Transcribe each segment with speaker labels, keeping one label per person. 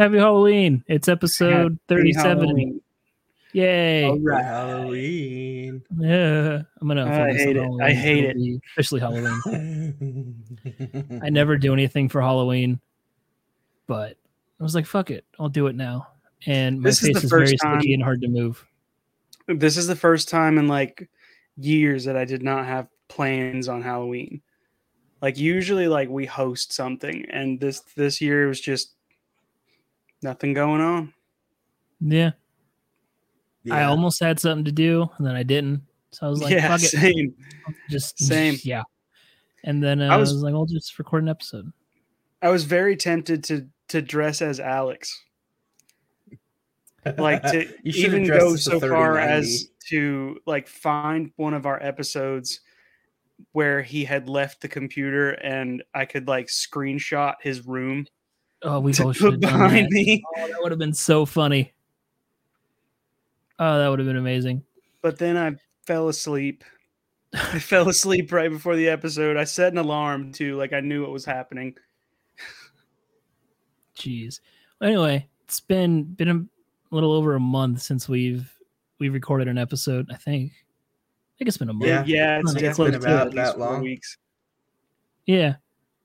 Speaker 1: Happy Halloween! It's episode
Speaker 2: Happy
Speaker 1: 37.
Speaker 2: Halloween.
Speaker 1: Yay!
Speaker 2: All right.
Speaker 3: Halloween.
Speaker 1: Yeah, I'm gonna.
Speaker 2: I hate it.
Speaker 1: Halloween.
Speaker 2: I hate
Speaker 1: It'll
Speaker 2: it.
Speaker 1: Officially Halloween. I never do anything for Halloween, but I was like, "Fuck it, I'll do it now." And my
Speaker 2: This is
Speaker 1: face
Speaker 2: the
Speaker 1: is, very
Speaker 2: first time-
Speaker 1: sticky and hard to move.
Speaker 2: This is the first time in like years that I did not have plans on Halloween. Like usually like we host something and this this year was just nothing going on.
Speaker 1: Yeah, I almost had something to do, and then I didn't. So I was like,
Speaker 2: yeah,
Speaker 1: "Fuck it,
Speaker 2: same.
Speaker 1: just
Speaker 2: same.
Speaker 1: Yeah. And then uh,
Speaker 2: I
Speaker 1: I,
Speaker 2: was-
Speaker 1: was, like, "I'll just record an episode."
Speaker 2: I was very tempted to to dress as Alex. Like to
Speaker 3: You should have
Speaker 2: even go so far
Speaker 3: 3090.
Speaker 2: as to like find one of our episodes where he had left the computer and I could like screenshot his room
Speaker 1: Oh, we
Speaker 2: to
Speaker 1: both should
Speaker 2: put
Speaker 1: have done
Speaker 2: behind
Speaker 1: that.
Speaker 2: me.
Speaker 1: Oh, that would have been so funny. Oh, that would have been amazing.
Speaker 2: But then I fell asleep. I fell asleep right before the episode. I set an alarm too, like I knew what was happening.
Speaker 1: Jeez. Anyway, it's been been a little over a month since we've we've recorded an episode. I think. I think it's been a month.
Speaker 3: Yeah.
Speaker 2: Yeah, it's
Speaker 1: I think
Speaker 2: definitely
Speaker 1: been
Speaker 2: been
Speaker 3: about
Speaker 2: at least
Speaker 3: that
Speaker 2: four
Speaker 3: long.
Speaker 2: weeks.
Speaker 1: Yeah.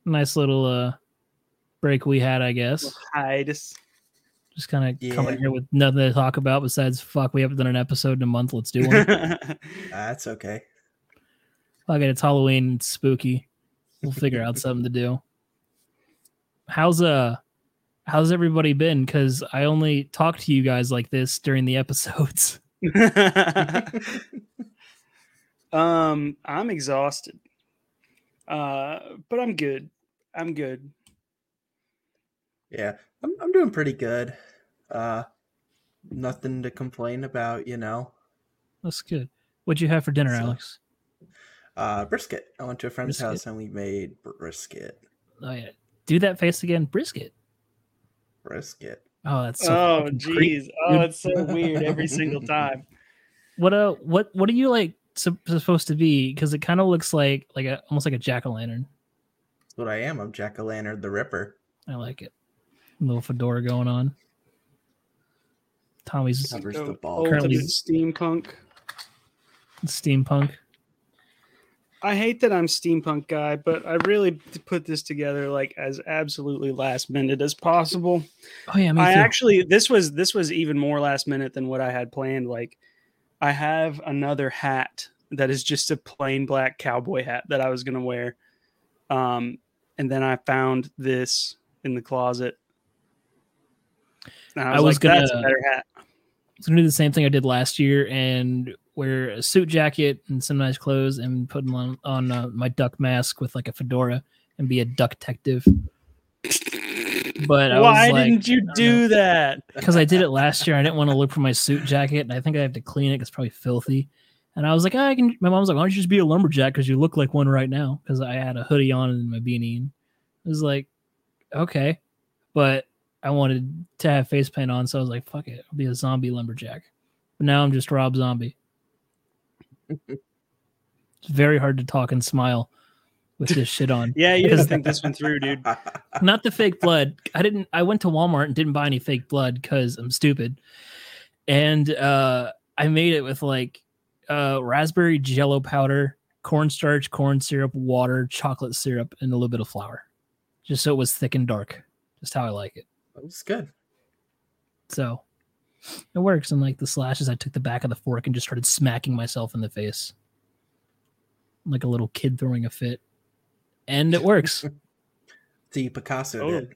Speaker 1: Nice little uh break we had, I guess.
Speaker 2: Hiatus.
Speaker 1: Just kind of
Speaker 3: Yeah.
Speaker 1: coming here with nothing to talk about besides fuck. We haven't done an episode in a month. Let's do one.
Speaker 3: That's okay.
Speaker 1: Fuck it. It's Halloween. It's spooky. We'll figure out something to do. How's uh how's everybody been? Because I only talk to you guys like this during the episodes.
Speaker 2: um, I'm exhausted. Uh, but I'm good. I'm good.
Speaker 3: Yeah, I'm I'm doing pretty good. Uh, nothing to complain about, you know.
Speaker 1: That's good. What'd you have for dinner,
Speaker 3: So-
Speaker 1: Alex?
Speaker 3: Uh, brisket. I went to a friend's
Speaker 1: Brisket.
Speaker 3: house and we made brisket.
Speaker 1: Oh yeah. Do that face again. Brisket.
Speaker 3: Brisket.
Speaker 1: Oh, that's so
Speaker 2: oh, jeez. Oh, it's so weird every single time.
Speaker 1: What uh what what are you like sup- supposed to be? Because it kind of looks like like a almost like a jack o' lantern.
Speaker 3: That's what I am. I'm Jack O' Lantern the Ripper.
Speaker 1: I like it. Little fedora going on. Tommy's
Speaker 3: Covers the ball.
Speaker 1: Currently-
Speaker 2: steampunk.
Speaker 1: steampunk.
Speaker 2: I hate that I'm steampunk guy, but I really put this together like as absolutely last minute as possible.
Speaker 1: Oh yeah, me
Speaker 2: I
Speaker 1: too.
Speaker 2: actually this was this was even more last minute than what I had planned. Like I have another hat that is just a plain black cowboy hat that I was gonna wear. Um and then I found this in the closet. And I was,
Speaker 1: I was
Speaker 2: like, that's a
Speaker 1: gonna-
Speaker 2: better hat.
Speaker 1: I was gonna do the same thing I did last year and wear a suit jacket and some nice clothes and put on on uh, my duck mask with like a fedora and be a duck detective. But I
Speaker 2: Why
Speaker 1: was like,
Speaker 2: didn't you do that?
Speaker 1: because I did it last year. I didn't want to look for my suit jacket, and I think I have to clean it. It's probably filthy. And I was like, "Ah, I can. My mom was like, Why don't you just be a lumberjack? Because you look like one right now. Because I had a hoodie on and my beanie. And it was like, okay, but I wanted to have face paint on, so I was like, fuck it, I'll be a zombie lumberjack. But now I'm just Rob Zombie. it's very hard to talk and smile with this shit on.
Speaker 2: Yeah, you didn't think this one through, dude.
Speaker 1: not the fake blood. I didn't. I went to Walmart and didn't buy any fake blood because I'm stupid. And uh, I made it with like uh, raspberry jello powder, cornstarch, corn syrup, water, chocolate syrup, and a little bit of flour, just so it was thick and dark, just how I like it.
Speaker 3: That was good.
Speaker 1: So it works. And like the slashes, I took the back of the fork and just started smacking myself in the face, like a little kid throwing a fit, and it works.
Speaker 3: the Picasso
Speaker 2: Oh.
Speaker 3: did.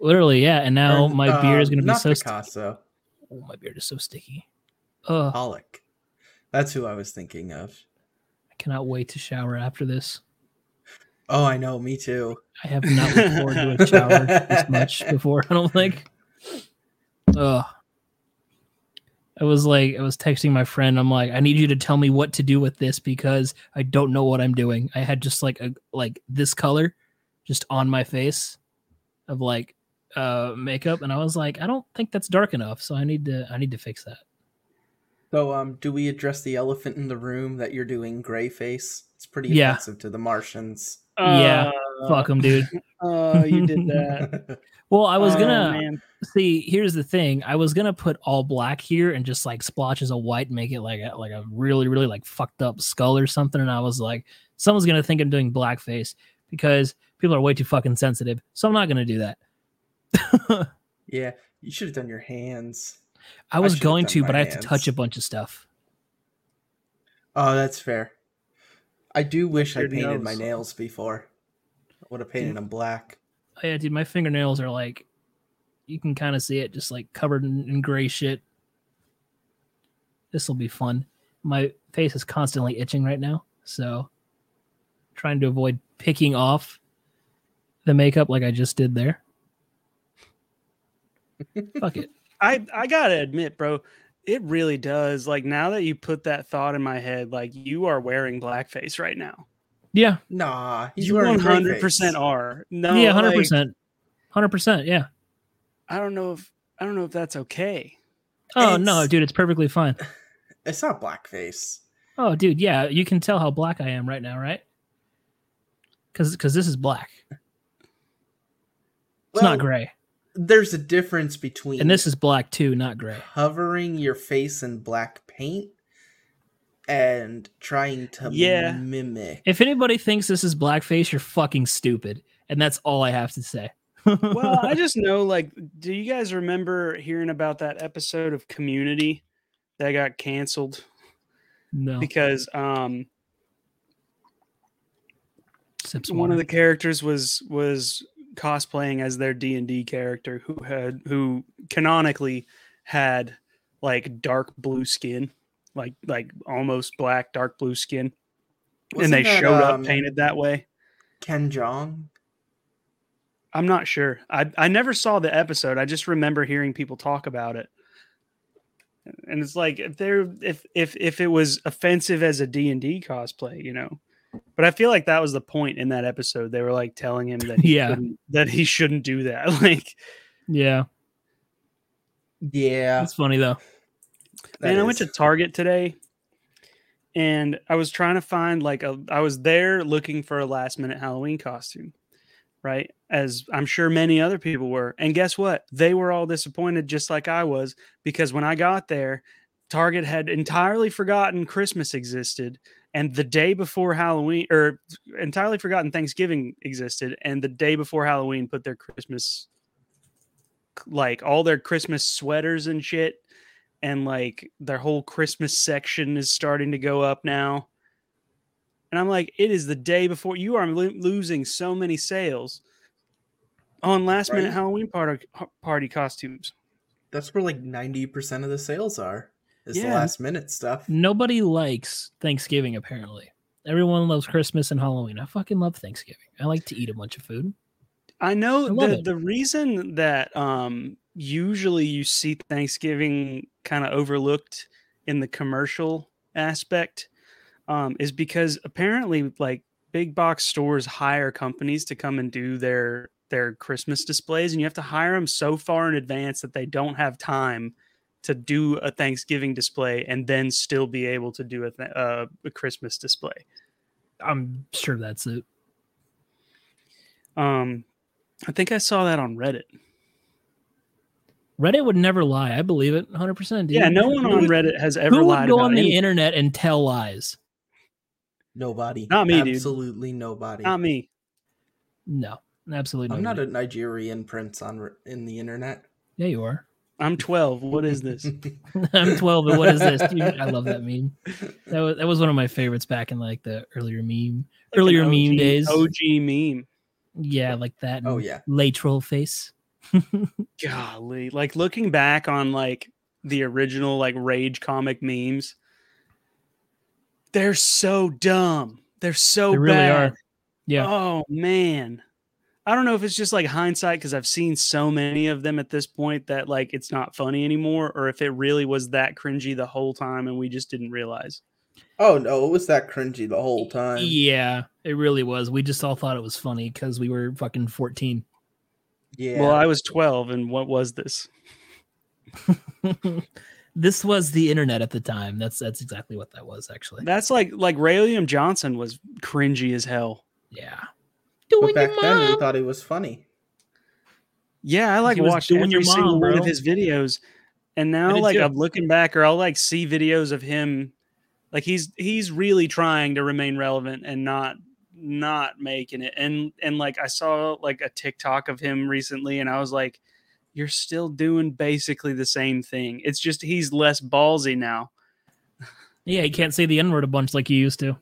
Speaker 1: Literally, yeah. And now
Speaker 3: Or,
Speaker 1: my beard is
Speaker 3: uh,
Speaker 1: going to be so. St-
Speaker 3: Picasso.
Speaker 1: oh, my beard is so sticky. Oh,
Speaker 3: Pollock. That's who I was thinking of.
Speaker 1: I cannot wait to shower after this.
Speaker 3: Oh, I know. Me too.
Speaker 1: I have not looked forward to a shower this much before. I don't think. Ugh. I was like, I was texting my friend. I'm like, I need you to tell me what to do with this because I don't know what I'm doing. I had just like a like this color, just on my face, of like uh makeup, and I was like, I don't think that's dark enough. So I need to I need to fix that.
Speaker 3: So, um, do we address the elephant in the room that you're doing gray face? It's pretty
Speaker 1: Yeah.
Speaker 3: offensive to the Martians.
Speaker 1: Yeah,
Speaker 2: Uh,
Speaker 1: Fuck them, dude.
Speaker 2: Oh, you did that.
Speaker 1: Well, I was
Speaker 2: Oh,
Speaker 1: gonna
Speaker 2: man.
Speaker 1: see. Here's the thing. I was gonna put all black here and just like splotches of white, make it like a, like a really really like fucked up skull or something. And I was like, someone's gonna think I'm doing blackface because people are way too fucking sensitive. So I'm not gonna do that.
Speaker 3: yeah, you should have done your hands.
Speaker 1: I was
Speaker 3: should've
Speaker 1: going to,
Speaker 3: my
Speaker 1: but I have to touch a bunch of stuff.
Speaker 3: Oh, that's fair. I do wish I
Speaker 2: your
Speaker 3: painted my nails before. I would have painted them black.
Speaker 1: Oh, yeah, dude, my fingernails are like, you can kind of see it, just like covered in, in gray shit. This will be fun. My face is constantly itching right now, so trying to avoid picking off the makeup like I just did there. Fuck it.
Speaker 2: I I gotta admit, bro, it really does. Like now that you put that thought in my head, like you are wearing blackface right now.
Speaker 1: Yeah,
Speaker 3: Nah, he's
Speaker 2: you
Speaker 3: wearing
Speaker 2: one
Speaker 3: gray
Speaker 2: hundred percent are. No,
Speaker 1: yeah, hundred percent. hundred percent. Yeah.
Speaker 2: I don't know if I don't know if that's okay.
Speaker 1: Oh no, dude, it's perfectly fine.
Speaker 3: It's not blackface.
Speaker 1: Oh, dude, yeah, you can tell how black I am right now, right? Because because this is black. It's
Speaker 3: Well,
Speaker 1: not gray,
Speaker 3: There's a difference between
Speaker 1: and this is black too, not gray.
Speaker 3: covering your face in black paint and trying to
Speaker 2: Yeah.
Speaker 3: mimic.
Speaker 1: If anybody thinks this is blackface, you're fucking stupid, and that's all I have to say.
Speaker 2: Well, I just know, like, do you guys remember hearing about that episode of Community that got canceled
Speaker 1: no.
Speaker 2: because um
Speaker 1: Sips
Speaker 2: one of the characters was was cosplaying as their D&D character who had who canonically had like dark blue skin, like like almost black dark blue skin.
Speaker 3: Wasn't
Speaker 2: and they
Speaker 3: that,
Speaker 2: showed
Speaker 3: um,
Speaker 2: up painted that way.
Speaker 3: Ken Jeong.
Speaker 2: I'm not sure. I I never saw the episode. I just remember hearing people talk about it. And it's like if there if if if it was offensive as a D&D cosplay, you know. But I feel like that was the point in that episode. They were like telling him that he
Speaker 1: Yeah.
Speaker 2: that he shouldn't do that. Like
Speaker 1: Yeah,
Speaker 3: Yeah,
Speaker 1: that's funny though.
Speaker 3: that
Speaker 2: Man, I went to. Target today and I was trying to find like a I was there looking for a last minute Halloween costume, right? As I'm sure many other people were. And guess what? They were all disappointed just like I was because when I got there, Target had entirely forgotten Christmas existed and the day before Halloween or entirely forgotten Thanksgiving existed and the day before Halloween put their Christmas like all their Christmas sweaters and shit and like their whole Christmas section is starting to go up now. And I'm like, it is the day before you are lo- losing so many sales on last minute Halloween party party costumes.
Speaker 3: That's where like ninety percent of the sales are. Is the
Speaker 2: Yeah.
Speaker 3: last minute stuff.
Speaker 1: Nobody likes Thanksgiving apparently. Everyone loves Christmas and Halloween. I fucking love Thanksgiving. I like to eat a bunch of food.
Speaker 2: I know
Speaker 1: I
Speaker 2: the
Speaker 1: it.
Speaker 2: the reason that um usually you see Thanksgiving kind of overlooked in the commercial aspect um is because apparently like big box stores hire companies to come and do their their Christmas displays and you have to hire them so far in advance that they don't have time to do a Thanksgiving display and then still be able to do a, th- uh, a Christmas display.
Speaker 1: I'm sure that's it.
Speaker 2: Um I think I saw that on Reddit.
Speaker 1: Reddit would never lie. I believe it 100%. Dude.
Speaker 2: Yeah, no one on Reddit has ever
Speaker 1: Who would
Speaker 2: lied
Speaker 1: go
Speaker 2: about
Speaker 1: on the
Speaker 2: anything.
Speaker 1: internet and tell lies?
Speaker 3: Nobody.
Speaker 2: Not me, dude.
Speaker 3: Absolutely nobody.
Speaker 2: Not me.
Speaker 1: No, absolutely not.
Speaker 3: I'm not a Nigerian prince on in the internet.
Speaker 1: Yeah, you are.
Speaker 2: I'm 12. What is this?
Speaker 1: I'm 12, and what is this? Dude, I love that meme. That was that was one of my favorites back in like the earlier meme,
Speaker 2: Like
Speaker 1: earlier
Speaker 2: an
Speaker 1: meme
Speaker 2: OG
Speaker 1: days.
Speaker 2: OG meme.
Speaker 1: Yeah, like that.
Speaker 3: Oh yeah.
Speaker 1: lay troll face.
Speaker 2: Golly. Like looking back on like the original like rage comic memes, they're so dumb. They're so
Speaker 1: They really
Speaker 2: bad.
Speaker 1: are. Yeah.
Speaker 2: Oh man. I don't know if it's just like hindsight because I've seen so many of them at this point that like it's not funny anymore, or if it really was that cringy the whole time and we just didn't realize.
Speaker 3: Oh no, it was that cringy the whole time.
Speaker 1: Yeah, it really was. We just all thought it was funny because we were fucking 14.
Speaker 3: Yeah.
Speaker 2: Well, I was 12, and what was this?
Speaker 1: this was the internet at the time. That's that's exactly what that was actually.
Speaker 2: That's like like Ray William Johnson was cringy as hell.
Speaker 1: Yeah.
Speaker 3: But back then we thought it was funny.
Speaker 2: Yeah, I like
Speaker 1: He was
Speaker 2: watched every
Speaker 1: your mom,
Speaker 2: single one of his videos, and now like
Speaker 1: too.
Speaker 2: I'm looking back, or I'll like see videos of him, like he's he's really trying to remain relevant and not not making it. And and like I saw like a TikTok of him recently, and I was like, you're still doing basically the same thing. It's just he's less ballsy now.
Speaker 1: Yeah, he can't say the N word a bunch like he used to.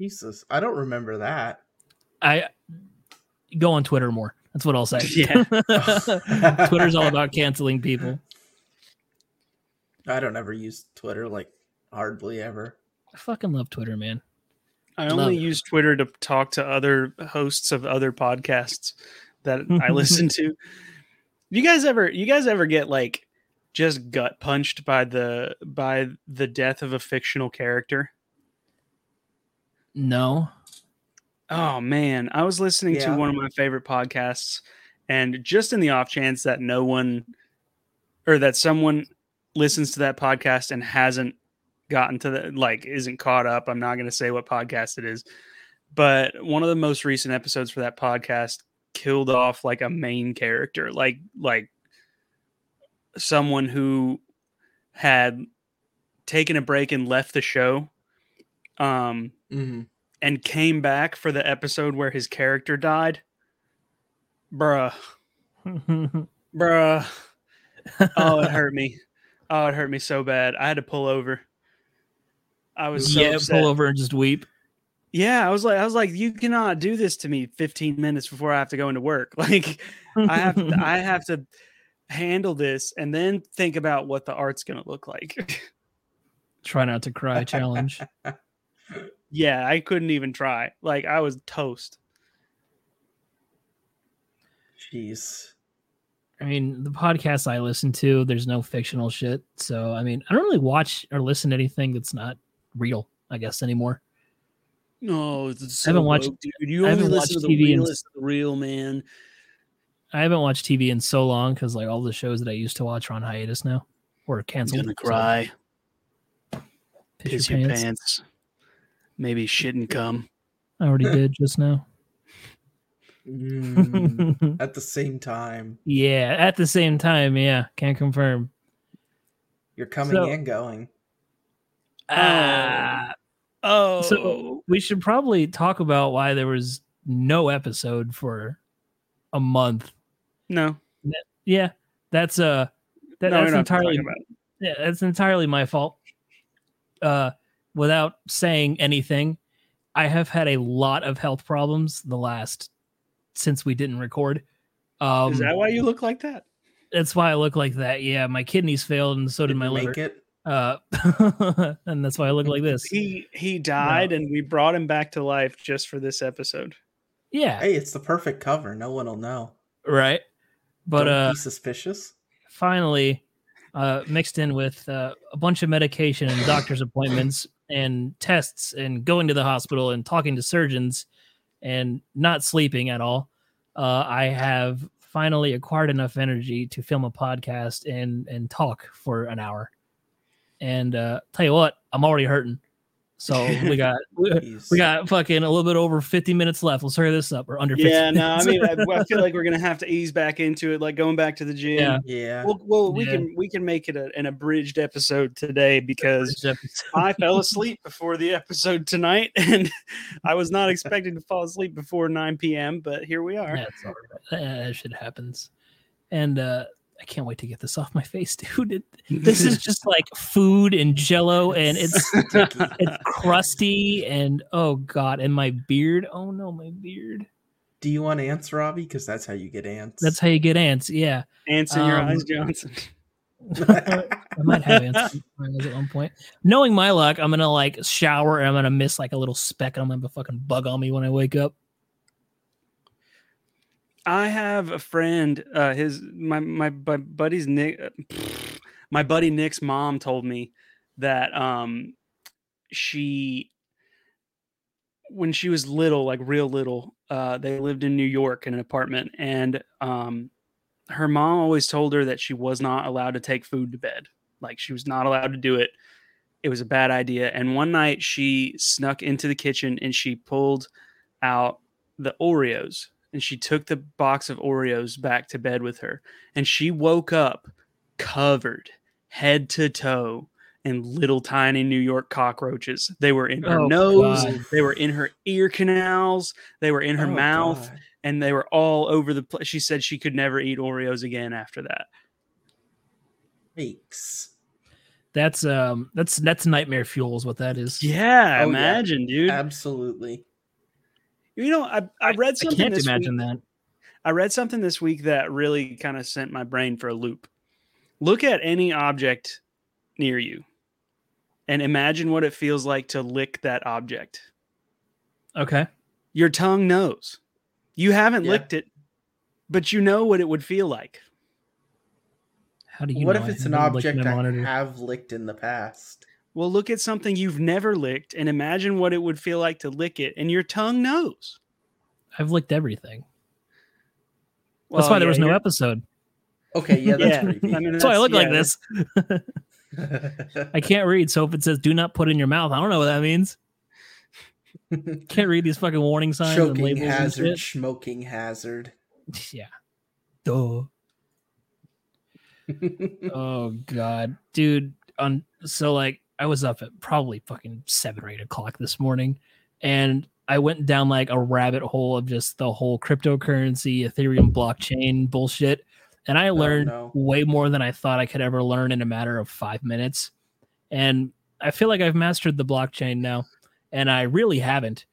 Speaker 3: Jesus, I don't remember that.
Speaker 1: I go on Twitter more. That's what I'll say.
Speaker 2: Yeah.
Speaker 1: Twitter's all about canceling people.
Speaker 3: I don't ever use Twitter like hardly ever.
Speaker 1: I fucking love Twitter, man.
Speaker 2: I
Speaker 1: Love
Speaker 2: only
Speaker 1: it.
Speaker 2: use Twitter to talk to other hosts of other podcasts that I listen to. You guys ever you guys ever get like just gut punched by the by the death of a fictional character?
Speaker 1: No.
Speaker 2: Oh man, I was listening to one of my favorite podcasts and just in the off chance that no one or that someone listens to that podcast and hasn't gotten to the like isn't caught up, I'm not going to say what podcast it is. But one of the most recent episodes for that podcast killed off like a main character, like like someone who had taken a break and left the show. Um
Speaker 3: hmm
Speaker 2: and came back for the episode where his character died. Bruh. Bruh. Oh, it hurt me. Oh, it hurt me so bad. I had to pull over. I was so
Speaker 1: yeah,
Speaker 2: upset.
Speaker 1: pull over and just weep.
Speaker 2: Yeah, I was like, I was like, you cannot do this to me 15 minutes before I have to go into work. Like, I have, to, I have to handle this and then think about what the art's gonna look like.
Speaker 1: Try not to cry challenge.
Speaker 2: Yeah, I couldn't even try. Like, I was toast.
Speaker 3: Jeez.
Speaker 1: I mean, the podcasts I listen to, there's no fictional shit. So, I mean, I don't really watch or listen to anything that's not real, I guess, anymore.
Speaker 2: No, it's
Speaker 1: I haven't watched-
Speaker 2: dude. You
Speaker 1: I
Speaker 2: only
Speaker 1: haven't
Speaker 2: listen to the
Speaker 1: TV in-
Speaker 2: realest, the real man.
Speaker 1: I haven't watched TV in so long because, like, all the shows that I used to watch are on hiatus now or
Speaker 2: I'm
Speaker 1: canceled.
Speaker 2: gonna
Speaker 1: So,
Speaker 2: cry,
Speaker 1: piss
Speaker 2: piss
Speaker 1: your
Speaker 2: your
Speaker 1: pants.
Speaker 2: pants, maybe shit and come.
Speaker 1: I already did just now.
Speaker 3: Mm, at the same time,
Speaker 1: yeah, at the same time, yeah, can't confirm.
Speaker 3: you're coming
Speaker 1: So-
Speaker 3: and going.
Speaker 1: Ah,
Speaker 2: Oh,
Speaker 1: so we should probably talk about why there was no episode for a month.
Speaker 2: no,
Speaker 1: Yeah, that's uh that,
Speaker 2: no, we're
Speaker 1: that's entirely
Speaker 2: about
Speaker 1: yeah, that's entirely my fault. Uh, without saying anything, I have had a lot of health problems the last since we didn't record. Um,
Speaker 2: Is that why you look like that?
Speaker 1: that's why I look like that. Yeah, my kidneys failed, and so did,
Speaker 3: Did
Speaker 1: my
Speaker 3: you
Speaker 1: liver.
Speaker 3: it?
Speaker 1: Uh, and that's why I look like this.
Speaker 2: He he died, and we brought him back to life just for this episode.
Speaker 1: Yeah,
Speaker 3: Hey, it's the perfect cover. No one will know.
Speaker 1: right. But
Speaker 3: Don't
Speaker 1: uh,
Speaker 3: be suspicious.
Speaker 1: finally, uh, mixed in with uh, a bunch of medication and doctor's appointments and tests and going to the hospital and talking to surgeons and not sleeping at all, uh, I have finally acquired enough energy to film a podcast and and talk for an hour. And uh, tell you what, I'm already hurting. So we got we, got fucking a little bit over 50 minutes left. Let's hurry this up. We're under 50
Speaker 2: Yeah, no, I mean, I, I feel like we're gonna have to ease back into it, like going back to the gym.
Speaker 1: Yeah.
Speaker 3: Yeah.
Speaker 2: Well, well, we
Speaker 1: Yeah.
Speaker 2: can we can make it a, an abridged episode today because I fell asleep before the episode tonight, and I was not expecting to fall asleep before 9 p.m. But here we are.
Speaker 1: That's all right. That shit happens. And uh, I can't wait to get this off my face, dude. It, this is just like food and jello, and it's it's crusty, and oh god, and my beard. Oh no, my beard.
Speaker 3: Do you want ants, Robbie? Because that's how you get ants.
Speaker 1: That's how you get ants. Yeah,
Speaker 2: Ants in your
Speaker 1: Um,
Speaker 2: eyes, Johnson.
Speaker 1: I might have ants in my eyes at one point. Knowing my luck, I'm gonna like shower and I'm gonna miss like a little speck, and I'm gonna have a fucking bug on me when I wake up.
Speaker 2: I have a friend. Uh, his my my, my buddy's Nick. My buddy Nick's mom told me that um she when she was little, like real little, uh, they lived in New York in an apartment, and um, her mom always told her that she was not allowed to take food to bed. Like she was not allowed to do it. It was a bad idea. And one night she snuck into the kitchen and she pulled out the Oreos and she took the box of Oreos back to bed with her. And she woke up covered head to toe in little tiny New York cockroaches. They were in her
Speaker 1: Oh,
Speaker 2: nose,
Speaker 1: God.
Speaker 2: they were in her ear canals, they were in her
Speaker 3: Oh,
Speaker 2: mouth,
Speaker 3: God.
Speaker 2: and they were all over the place. She said she could never eat Oreos again after that.
Speaker 3: Yikes.
Speaker 1: That's um that's that's nightmare fuel is what that is.
Speaker 2: Yeah,
Speaker 3: Oh, yeah.
Speaker 2: imagine, dude.
Speaker 3: Absolutely.
Speaker 2: You know, I, I read something.
Speaker 1: I
Speaker 2: something
Speaker 1: can't
Speaker 2: this
Speaker 1: imagine
Speaker 2: week.
Speaker 1: that.
Speaker 2: I read something this week that really kind of sent my brain for a loop. Look at any object near you and imagine what it feels like to lick that object.
Speaker 1: Okay.
Speaker 2: Your tongue knows. You haven't
Speaker 3: Yeah.
Speaker 2: licked it, but you know what it would feel like.
Speaker 1: How do you
Speaker 3: what
Speaker 1: know?
Speaker 3: if
Speaker 1: I
Speaker 3: it's an
Speaker 1: haven't looked at
Speaker 3: object
Speaker 1: my
Speaker 3: I have licked in the past?
Speaker 2: Well, look at something you've never licked and imagine what it would feel like to lick it, and your tongue knows.
Speaker 1: I've licked everything.
Speaker 2: Well,
Speaker 1: That's why there was no
Speaker 2: you're-
Speaker 1: episode.
Speaker 3: Okay, yeah, that's
Speaker 2: Yeah,
Speaker 3: creepy.
Speaker 2: I mean,
Speaker 1: That's why I look like this. I can't read, so if it says "do not put in your mouth," I don't know what that means. Can't read these fucking warning signs and
Speaker 3: Choking
Speaker 1: labels
Speaker 3: hazard,
Speaker 1: and
Speaker 3: smoking hazard.
Speaker 1: Yeah. Duh. Oh god, dude. On so like I was up at probably fucking seven or eight o'clock this morning, and I went down like a rabbit hole of just the whole cryptocurrency, Ethereum blockchain bullshit, and I learned
Speaker 3: no.
Speaker 1: way more than I thought I could ever learn in a matter of five minutes. And I feel like I've mastered the blockchain now, and I really haven't.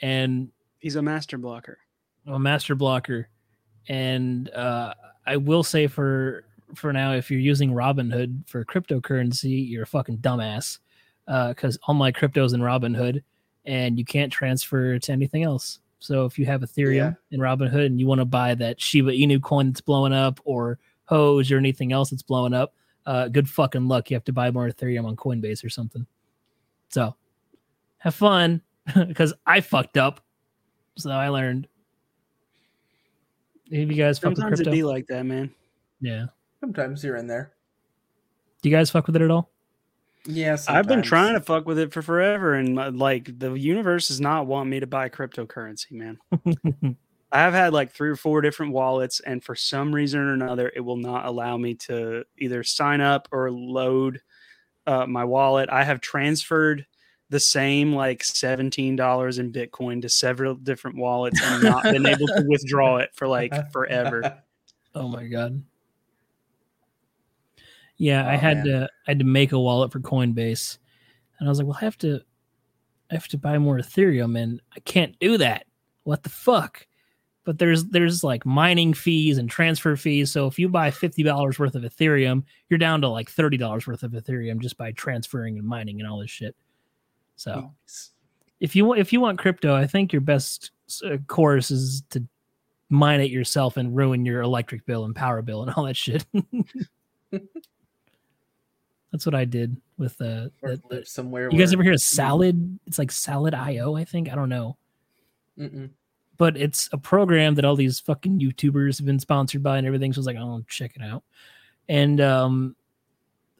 Speaker 1: And
Speaker 2: He's a master blocker.
Speaker 1: I'm a master blocker, and uh, I will say for for now, if you're using Robinhood for cryptocurrency, you're a fucking dumbass because all my crypto's in Robinhood, and you can't transfer to anything else. So if you have Ethereum
Speaker 3: Yeah.
Speaker 1: in Robinhood and you want to buy that Shiba Inu coin that's blowing up, or Hose or anything else that's blowing up, uh, good fucking luck. You have to buy more Ethereum on Coinbase or something. So have fun because I fucked up. So I learned. Have you guys
Speaker 2: Sometimes it be like that, man.
Speaker 1: yeah.
Speaker 3: Sometimes you're in there.
Speaker 1: Do you guys fuck with it at all?
Speaker 3: Yeah,
Speaker 2: I've been trying to fuck with it for forever, and uh, like the universe does not want me to buy cryptocurrency, man. I have had like three or four different wallets, and for some reason or another, it will not allow me to either sign up or load uh, my wallet. I have transferred the same like seventeen dollars in Bitcoin to several different wallets and not been able to withdraw it for like forever.
Speaker 1: oh my god. Yeah, I
Speaker 3: Oh,
Speaker 1: had
Speaker 3: man.
Speaker 1: to I had to make a wallet for Coinbase, and I was like, well, I have to I have to buy more Ethereum, and I can't do that. What the fuck? But there's there's like mining fees and transfer fees. So if you buy fifty dollars worth of Ethereum, you're down to like thirty dollars worth of Ethereum just by transferring and mining and all this shit. So if you want if you want crypto, I think your best uh, course is to mine it yourself and ruin your electric bill and power bill and all that shit. That's what I did with uh, the, the-
Speaker 3: live somewhere.
Speaker 1: you guys ever hear of Salad? It's like Salad IO, I think. I don't know,
Speaker 3: Mm-mm.
Speaker 1: but it's a program that all these fucking YouTubers have been sponsored by and everything. So I was like, oh, check it out. And um,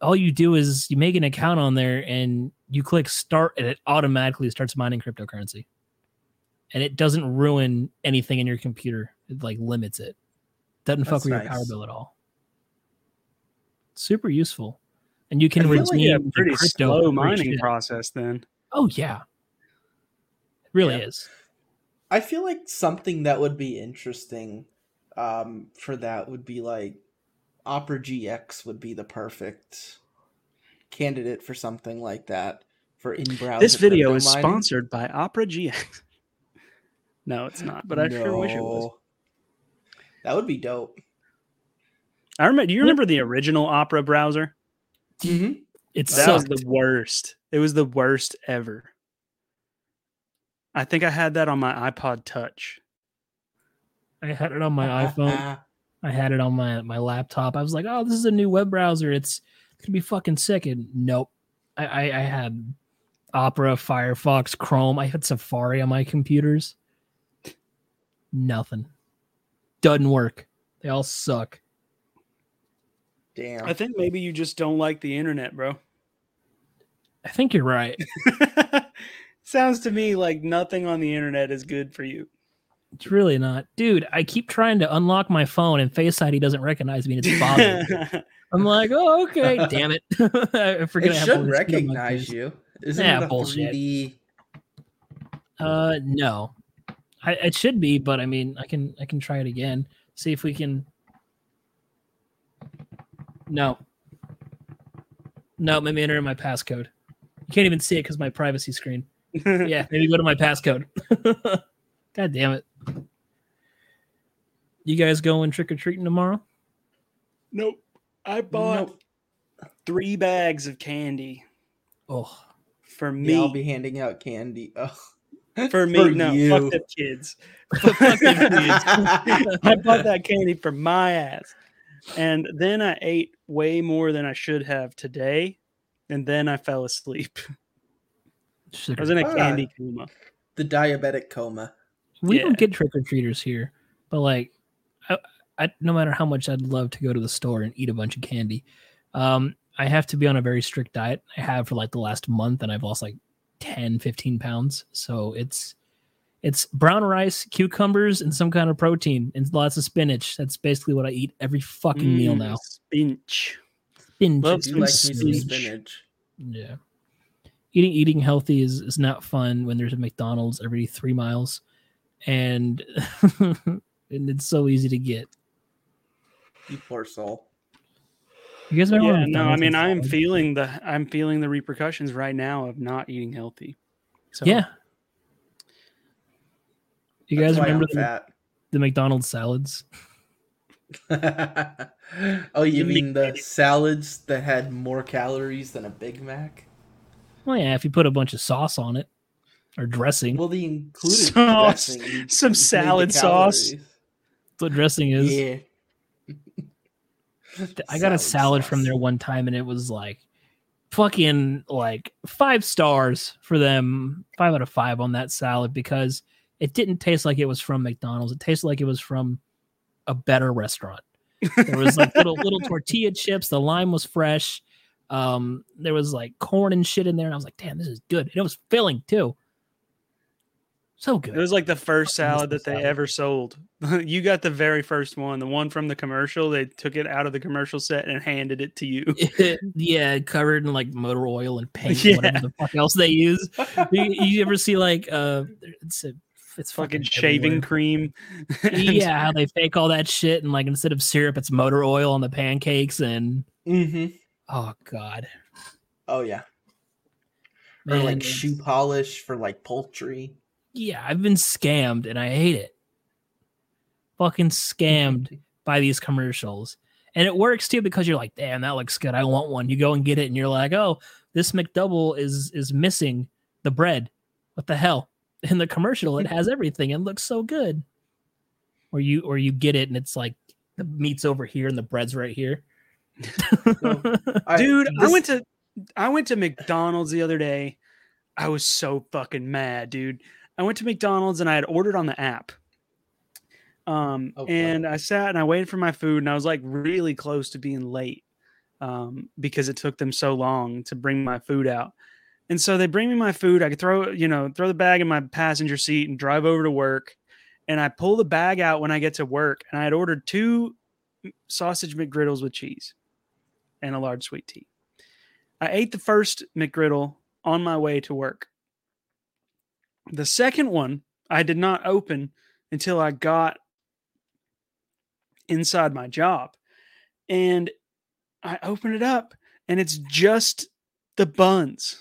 Speaker 1: all you do is you make an account on there and you click start, and it automatically starts mining cryptocurrency. And it doesn't ruin anything in your computer. It like limits it. Doesn't fuck
Speaker 3: That's
Speaker 1: with your power bill at all. Super useful. And you can
Speaker 3: I feel
Speaker 1: redeem
Speaker 3: like
Speaker 2: a pretty
Speaker 1: crypto
Speaker 2: slow mining process then.
Speaker 1: Oh yeah. It really
Speaker 3: Yeah.
Speaker 1: is.
Speaker 3: I feel like something that would be interesting um, for that would be like Opera GX would be the perfect candidate for something like that for in browser.
Speaker 2: This video is
Speaker 3: mining.
Speaker 2: sponsored by Opera GX. no, it's not, but I sure wish it was.
Speaker 3: That would be dope.
Speaker 2: I remember. Do you remember the original Opera browser?
Speaker 3: Mm-hmm.
Speaker 1: It
Speaker 2: That
Speaker 1: sucked.
Speaker 2: was the worst. It was the worst ever. I think I had that on my iPod Touch.
Speaker 1: I had it on my iPhone. I had it on my my laptop. I was like, oh, this is a new web browser. It's gonna be fucking sick. And nope. I, I, I had Opera, Firefox, Chrome. I had Safari on my computers. Nothing. Doesn't work. They all suck.
Speaker 3: Damn.
Speaker 2: I think maybe you just don't like the internet, bro.
Speaker 1: I think you're right.
Speaker 2: Sounds to me like nothing on the internet is good for you.
Speaker 1: It's really not. Dude, I keep trying to unlock my phone and Face ID doesn't recognize me and it's bothering. I'm like, oh, okay. Damn it. I forget
Speaker 3: it
Speaker 1: I
Speaker 3: should
Speaker 1: all this shit on my
Speaker 3: recognize you. Isn't
Speaker 1: Yeah,
Speaker 3: it a
Speaker 1: bullshit.
Speaker 3: 3D?
Speaker 1: Uh, no, I, it should be, but I mean, I can I can try it again. See if we can. No. No, let me enter in my passcode. You can't even see it because my privacy screen. Yeah, maybe go to my passcode. God damn it! You guys going trick or treating tomorrow?
Speaker 2: Nope. I bought
Speaker 3: Nope.
Speaker 2: three bags of candy
Speaker 1: Oh,
Speaker 2: for
Speaker 3: Me, I'll be handing out candy. Oh.
Speaker 2: for me, no,
Speaker 3: you.
Speaker 2: fuck them kids. I bought that candy for my ass. And then I ate way more than I should have today. And then I fell asleep. I was in a
Speaker 3: Ah.
Speaker 2: candy coma.
Speaker 3: the diabetic coma.
Speaker 1: we
Speaker 2: Yeah.
Speaker 1: don't get trick or treaters here, but like, I, I, no matter how much I'd love to go to the store and eat a bunch of candy, um, I have to be on a very strict diet. I have for like the last month, and I've lost like 10, 15 pounds. So it's it's brown rice, cucumbers, and some kind of protein, and lots of spinach. That's basically what I eat every fucking meal
Speaker 2: Mm,
Speaker 1: now.
Speaker 2: Spinach.
Speaker 1: Spinach.
Speaker 2: Love
Speaker 3: I like me
Speaker 2: spinach.
Speaker 3: spinach.
Speaker 1: Yeah. Eating eating healthy is, is not fun when there's a McDonald's every three miles. And and it's so easy to get.
Speaker 3: You poor soul.
Speaker 1: You guys remember
Speaker 2: Yeah, no, I mean I'm feeling the I'm feeling the repercussions right now of not eating healthy. So
Speaker 1: Yeah. You
Speaker 3: That's
Speaker 1: guys remember
Speaker 3: I'm
Speaker 1: the, the McDonald's salads?
Speaker 3: oh, you
Speaker 2: The
Speaker 3: mean the salads that had more calories than a Big Mac?
Speaker 1: Well, yeah, if you put a bunch of sauce on it or dressing.
Speaker 3: Well, the included
Speaker 2: Sauce.
Speaker 3: dressing.
Speaker 2: Some salad sauce.
Speaker 3: calories.
Speaker 1: That's what dressing is.
Speaker 3: Yeah.
Speaker 1: I got a salad from there one time and it was like fucking like five stars for them, five out of five on that salad because it didn't taste like it was from McDonald's. It tasted like it was from a better restaurant. There was like little little tortilla chips. The lime was fresh. Um, there was like corn and shit in there, and I was like, "Damn, this is good." And it was filling too. So good.
Speaker 2: It was like the first salad that they
Speaker 1: salad.
Speaker 2: ever sold. you got the very first one, the one from the commercial. They took it out of the commercial set and handed it to you.
Speaker 1: yeah, covered in like motor oil and paint,
Speaker 2: Yeah.
Speaker 1: and whatever the fuck else they use. you, you ever see like uh, it's a, it's
Speaker 2: Fucking
Speaker 1: fucking
Speaker 2: shaving
Speaker 1: everywhere.
Speaker 2: cream.
Speaker 1: yeah, how they fake all that shit and like instead of syrup, it's motor oil on the pancakes and
Speaker 3: Mm-hmm.
Speaker 1: oh god,
Speaker 3: Oh yeah. Or like shoe polish for like poultry.
Speaker 1: yeah, I've been scammed and I hate it. Fucking scammed by these commercials. And it works too because you're like, damn, that looks good. I want one. You go and get it, and you're like, oh, this McDouble is is missing the bread. What the hell? In the commercial, it has everything and looks so good. Or you or you get it and it's like the meat's over here and the bread's right here.
Speaker 3: I-
Speaker 2: Dude, I went to I went to McDonald's the other day. I was so fucking mad, dude. I went to McDonald's and I had ordered on the app. Um,
Speaker 3: Oh, fuck.
Speaker 2: and I sat and I waited for my food and I was like really close to being late um, because it took them so long to bring my food out. And so they bring me my food. I could throw, you know, throw the bag in my passenger seat and drive over to work. And I pull the bag out when I get to work. And I had ordered two sausage McGriddles with cheese and a large sweet tea. I ate the first McGriddle on my way to work. The second one I did not open until I got inside my job. And I open it up and it's just the buns.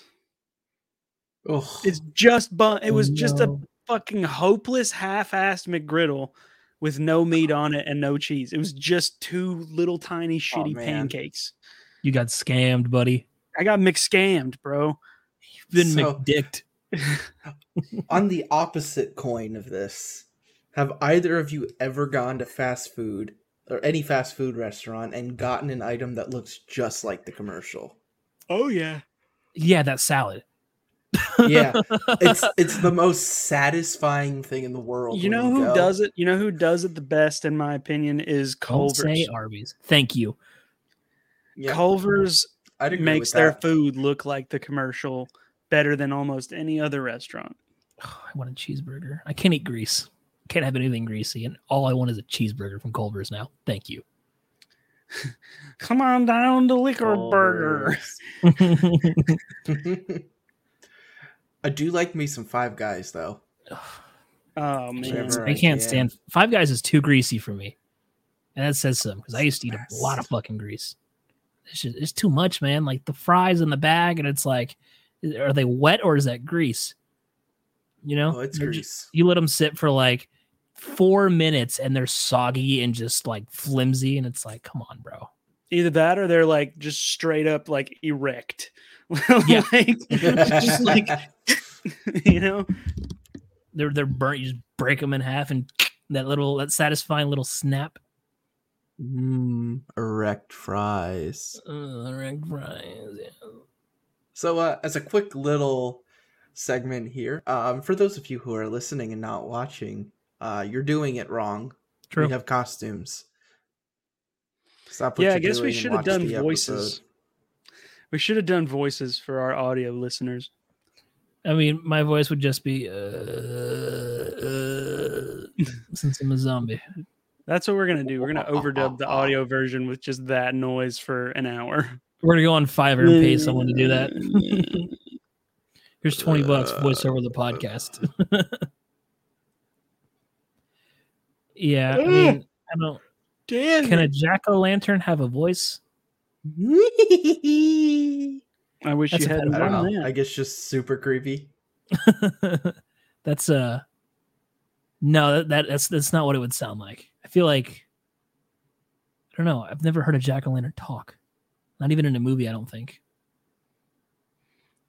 Speaker 3: Ugh.
Speaker 2: It's just bun. It
Speaker 1: Oh,
Speaker 2: was just a
Speaker 1: oh,
Speaker 2: fucking hopeless half-assed McGriddle with no meat on it and no cheese. It was just two little tiny oh, shitty
Speaker 3: man.
Speaker 2: pancakes.
Speaker 1: you got scammed, buddy.
Speaker 2: I got McScammed, bro.
Speaker 1: You've been
Speaker 3: So-
Speaker 1: McDicked.
Speaker 3: on the opposite coin of this, Have either of you ever gone to fast food or any fast food restaurant and gotten an item that looks just like the commercial?
Speaker 2: Oh yeah.
Speaker 1: Yeah, that salad.
Speaker 3: Yeah, it's it's the most satisfying thing in the world.
Speaker 2: You
Speaker 3: when
Speaker 2: know who
Speaker 3: go.
Speaker 2: does it? You know who does it the best, in my opinion, is
Speaker 1: Don't
Speaker 2: Culver's.
Speaker 1: say Arby's. Thank you.
Speaker 3: Yeah,
Speaker 2: Culver's
Speaker 3: I'd
Speaker 2: makes their
Speaker 3: that.
Speaker 2: food look like the commercial better than almost any other restaurant.
Speaker 1: Oh, I want a cheeseburger. I can't eat grease. Can't have anything greasy, and all I want is a cheeseburger from Culver's now. Thank you.
Speaker 2: Come on down to Liquor Burger.
Speaker 3: Culver's. I do like me some Five Guys though.
Speaker 2: Oh man,
Speaker 1: I
Speaker 3: I
Speaker 1: can't stand Five Guys is too greasy for me, and that says something because I used to eat a lot of fucking grease. It's just it's too much, man. Like the fries in the bag, and it's like, are they wet or is that grease? You know,
Speaker 3: Oh, it's
Speaker 1: They're ju-
Speaker 3: grease.
Speaker 1: you let them sit for like four minutes, and they're soggy and just like flimsy, and it's like, come on, bro.
Speaker 2: either that or they're like just straight up like erect.
Speaker 1: Yeah.
Speaker 2: like, just like you know.
Speaker 1: They're they're burnt. You just break them in half, and that little that satisfying little snap.
Speaker 3: Mmm, erect fries.
Speaker 1: Uh, red fries. Yeah.
Speaker 3: So, uh, as a quick little segment here, um, for those of you who are listening and not watching, uh, you're doing it wrong.
Speaker 1: True.
Speaker 3: We have costumes. Stop what
Speaker 2: Yeah, I
Speaker 3: you're
Speaker 2: guess we
Speaker 3: doing and
Speaker 2: should have done voices.
Speaker 3: episode.
Speaker 2: We should have done voices for our audio listeners.
Speaker 1: I mean, my voice would just be uh, uh, since I'm a zombie.
Speaker 2: That's what we're gonna do. We're gonna overdub the audio version with just that noise for an hour.
Speaker 1: We're gonna go on Fiverr and pay someone to do that. Here's twenty bucks, voice over the podcast. yeah, I mean, I don't.
Speaker 2: Damn.
Speaker 1: Can a jack o' lantern have a voice?
Speaker 2: I wish
Speaker 1: That's
Speaker 2: you hadn't
Speaker 3: I don't know.
Speaker 2: that.
Speaker 3: I guess just super creepy.
Speaker 1: that's uh no, that, that that's that's not what it would sound like. I feel like I don't know. I've never heard a jack o' lantern talk. Not even in a movie. I don't think.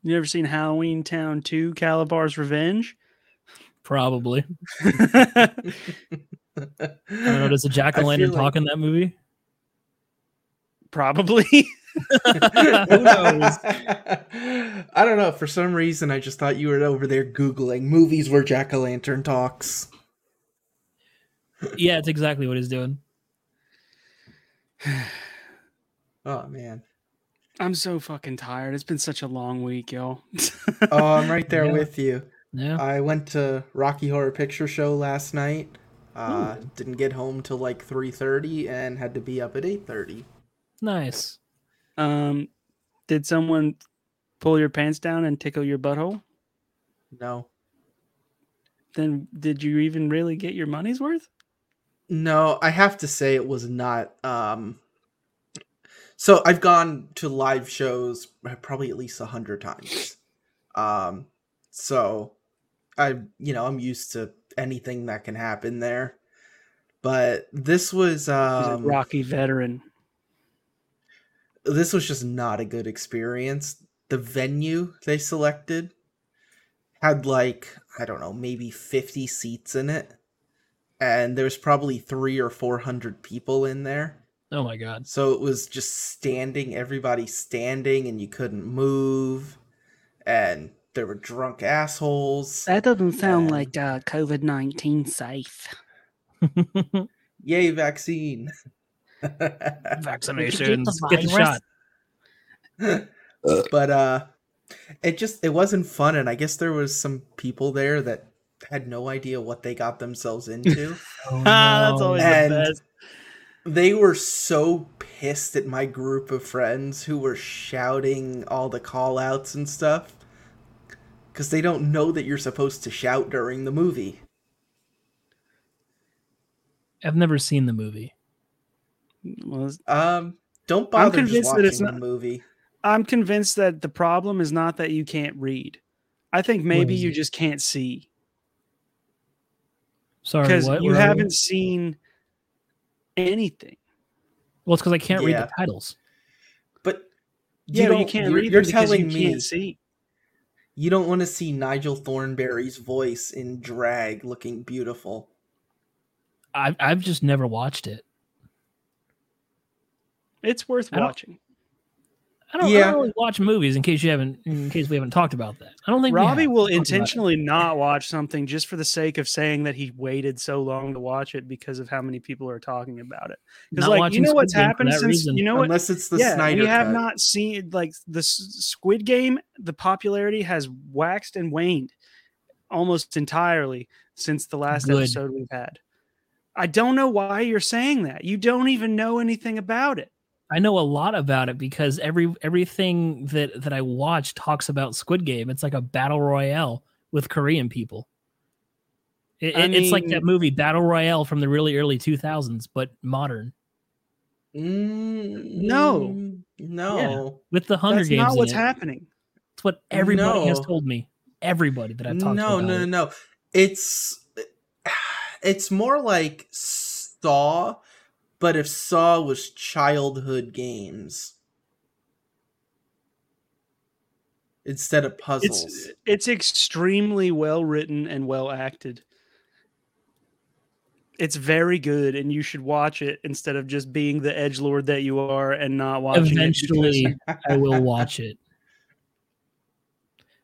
Speaker 2: You ever seen Halloweentown 2 Kalabar's Revenge?
Speaker 1: Probably. I don't know. Does a jack o' lantern talk
Speaker 3: like-
Speaker 1: in that movie?
Speaker 2: Probably.
Speaker 3: Who knows? I don't know. For some reason, I just thought you were over there googling movies where jack o' lantern talks.
Speaker 1: yeah, it's exactly what he's doing.
Speaker 3: Oh man.
Speaker 2: I'm so fucking tired. It's been such a long week, yo.
Speaker 3: Oh, I'm right there
Speaker 1: Yeah.
Speaker 3: with you.
Speaker 1: Yeah.
Speaker 3: I went to Rocky Horror Picture Show last night. Uh, didn't get home till like 3:30 and had to be up at 8:30.
Speaker 1: Nice.
Speaker 2: um, did someone pull your pants down and tickle your butthole?
Speaker 3: No.
Speaker 2: Then did you even really get your money's worth?
Speaker 3: No, I have to say it was not um so I've gone to live shows probably at least a hundred times. Um so I you know, I'm used to anything that can happen there. But this was
Speaker 2: He's a
Speaker 3: um
Speaker 2: Rocky veteran.
Speaker 3: This was just not a good experience. The venue they selected had like, I don't know, maybe 50 seats in it. And there's probably three or 400 people in there.
Speaker 1: Oh my god.
Speaker 3: So it was just standing, everybody standing, and you couldn't move. And there were drunk assholes.
Speaker 2: That doesn't
Speaker 3: sound
Speaker 2: sound
Speaker 3: like,
Speaker 2: like uh, COVID 19 safe.
Speaker 3: Yay, vaccine.
Speaker 1: Vaccinations.
Speaker 2: the
Speaker 1: Get the shot.
Speaker 3: but uh it just it wasn't fun and I guess there was some people there that had no idea what they got themselves into.
Speaker 1: Oh,
Speaker 2: That's always
Speaker 3: And-
Speaker 2: the best.
Speaker 3: they were so pissed at my group of friends who were shouting all the call outs and stuff because they don't know that you're supposed to shout during the movie.
Speaker 1: I've never seen the movie.
Speaker 2: Well, it's-
Speaker 3: Um, don't bother just
Speaker 2: convinced that
Speaker 3: watching
Speaker 2: it's
Speaker 3: the
Speaker 2: not-
Speaker 3: movie.
Speaker 2: I'm convinced that the problem is not that you can't read. I think maybe you
Speaker 1: it?
Speaker 2: just can't see
Speaker 1: Sorry,
Speaker 2: because you
Speaker 1: Where
Speaker 2: haven't seen anything.
Speaker 1: Well, it's because I can't read the titles.
Speaker 3: But
Speaker 2: Yeah, but you
Speaker 3: don't-
Speaker 2: can't
Speaker 3: you're,
Speaker 2: read
Speaker 3: You're
Speaker 2: them
Speaker 3: telling
Speaker 2: you
Speaker 3: me
Speaker 2: can't see.
Speaker 3: you don't want to see Nigel Thornberry's voice in drag looking beautiful.
Speaker 1: I've I've just never watched it.
Speaker 2: It's worth
Speaker 1: I
Speaker 2: watching.
Speaker 1: I don't, I
Speaker 3: Yeah.
Speaker 1: don't really watch movies in case you haven't in mm. case we haven't talked about that. I don't think we
Speaker 2: Robbie will
Speaker 1: talked about it.
Speaker 2: intentionally not watch something just for the sake of saying that he waited so long to watch it because of how many people are talking about it. Because like you
Speaker 1: watching
Speaker 2: know what's
Speaker 1: Game
Speaker 2: happened since
Speaker 1: reason.
Speaker 2: you know what
Speaker 3: Unless it's the
Speaker 2: yeah,
Speaker 3: Snyder
Speaker 2: we have
Speaker 3: cut.
Speaker 2: not seen like the Squid Game. The popularity has waxed and waned almost entirely since the last
Speaker 1: Good.
Speaker 2: episode we've had. I don't know why you're saying that. You don't even know anything about it.
Speaker 1: I know a lot about it because every everything that that I watch talks about Squid Game. It's like a battle royale with Korean people. It,
Speaker 2: I
Speaker 1: it- it's like that movie Battle Royale from the really early 2000s, but modern
Speaker 3: Mm,
Speaker 2: No.
Speaker 3: mm, no,
Speaker 1: with the Hunger
Speaker 2: That's
Speaker 1: Games.
Speaker 2: not what's
Speaker 1: it.
Speaker 2: happening.
Speaker 1: It's what everybody has told me. Everybody that I've talked
Speaker 3: no,
Speaker 1: to.
Speaker 3: no,
Speaker 1: about
Speaker 3: no, no. It's it's more like Saw, but if Saw was childhood games instead of puzzles.
Speaker 2: It's it's extremely well written and well acted. It's very good, and you should watch it instead of just being the edge lord that you are and not watching
Speaker 1: Eventually,
Speaker 2: it. because-
Speaker 1: I will watch it.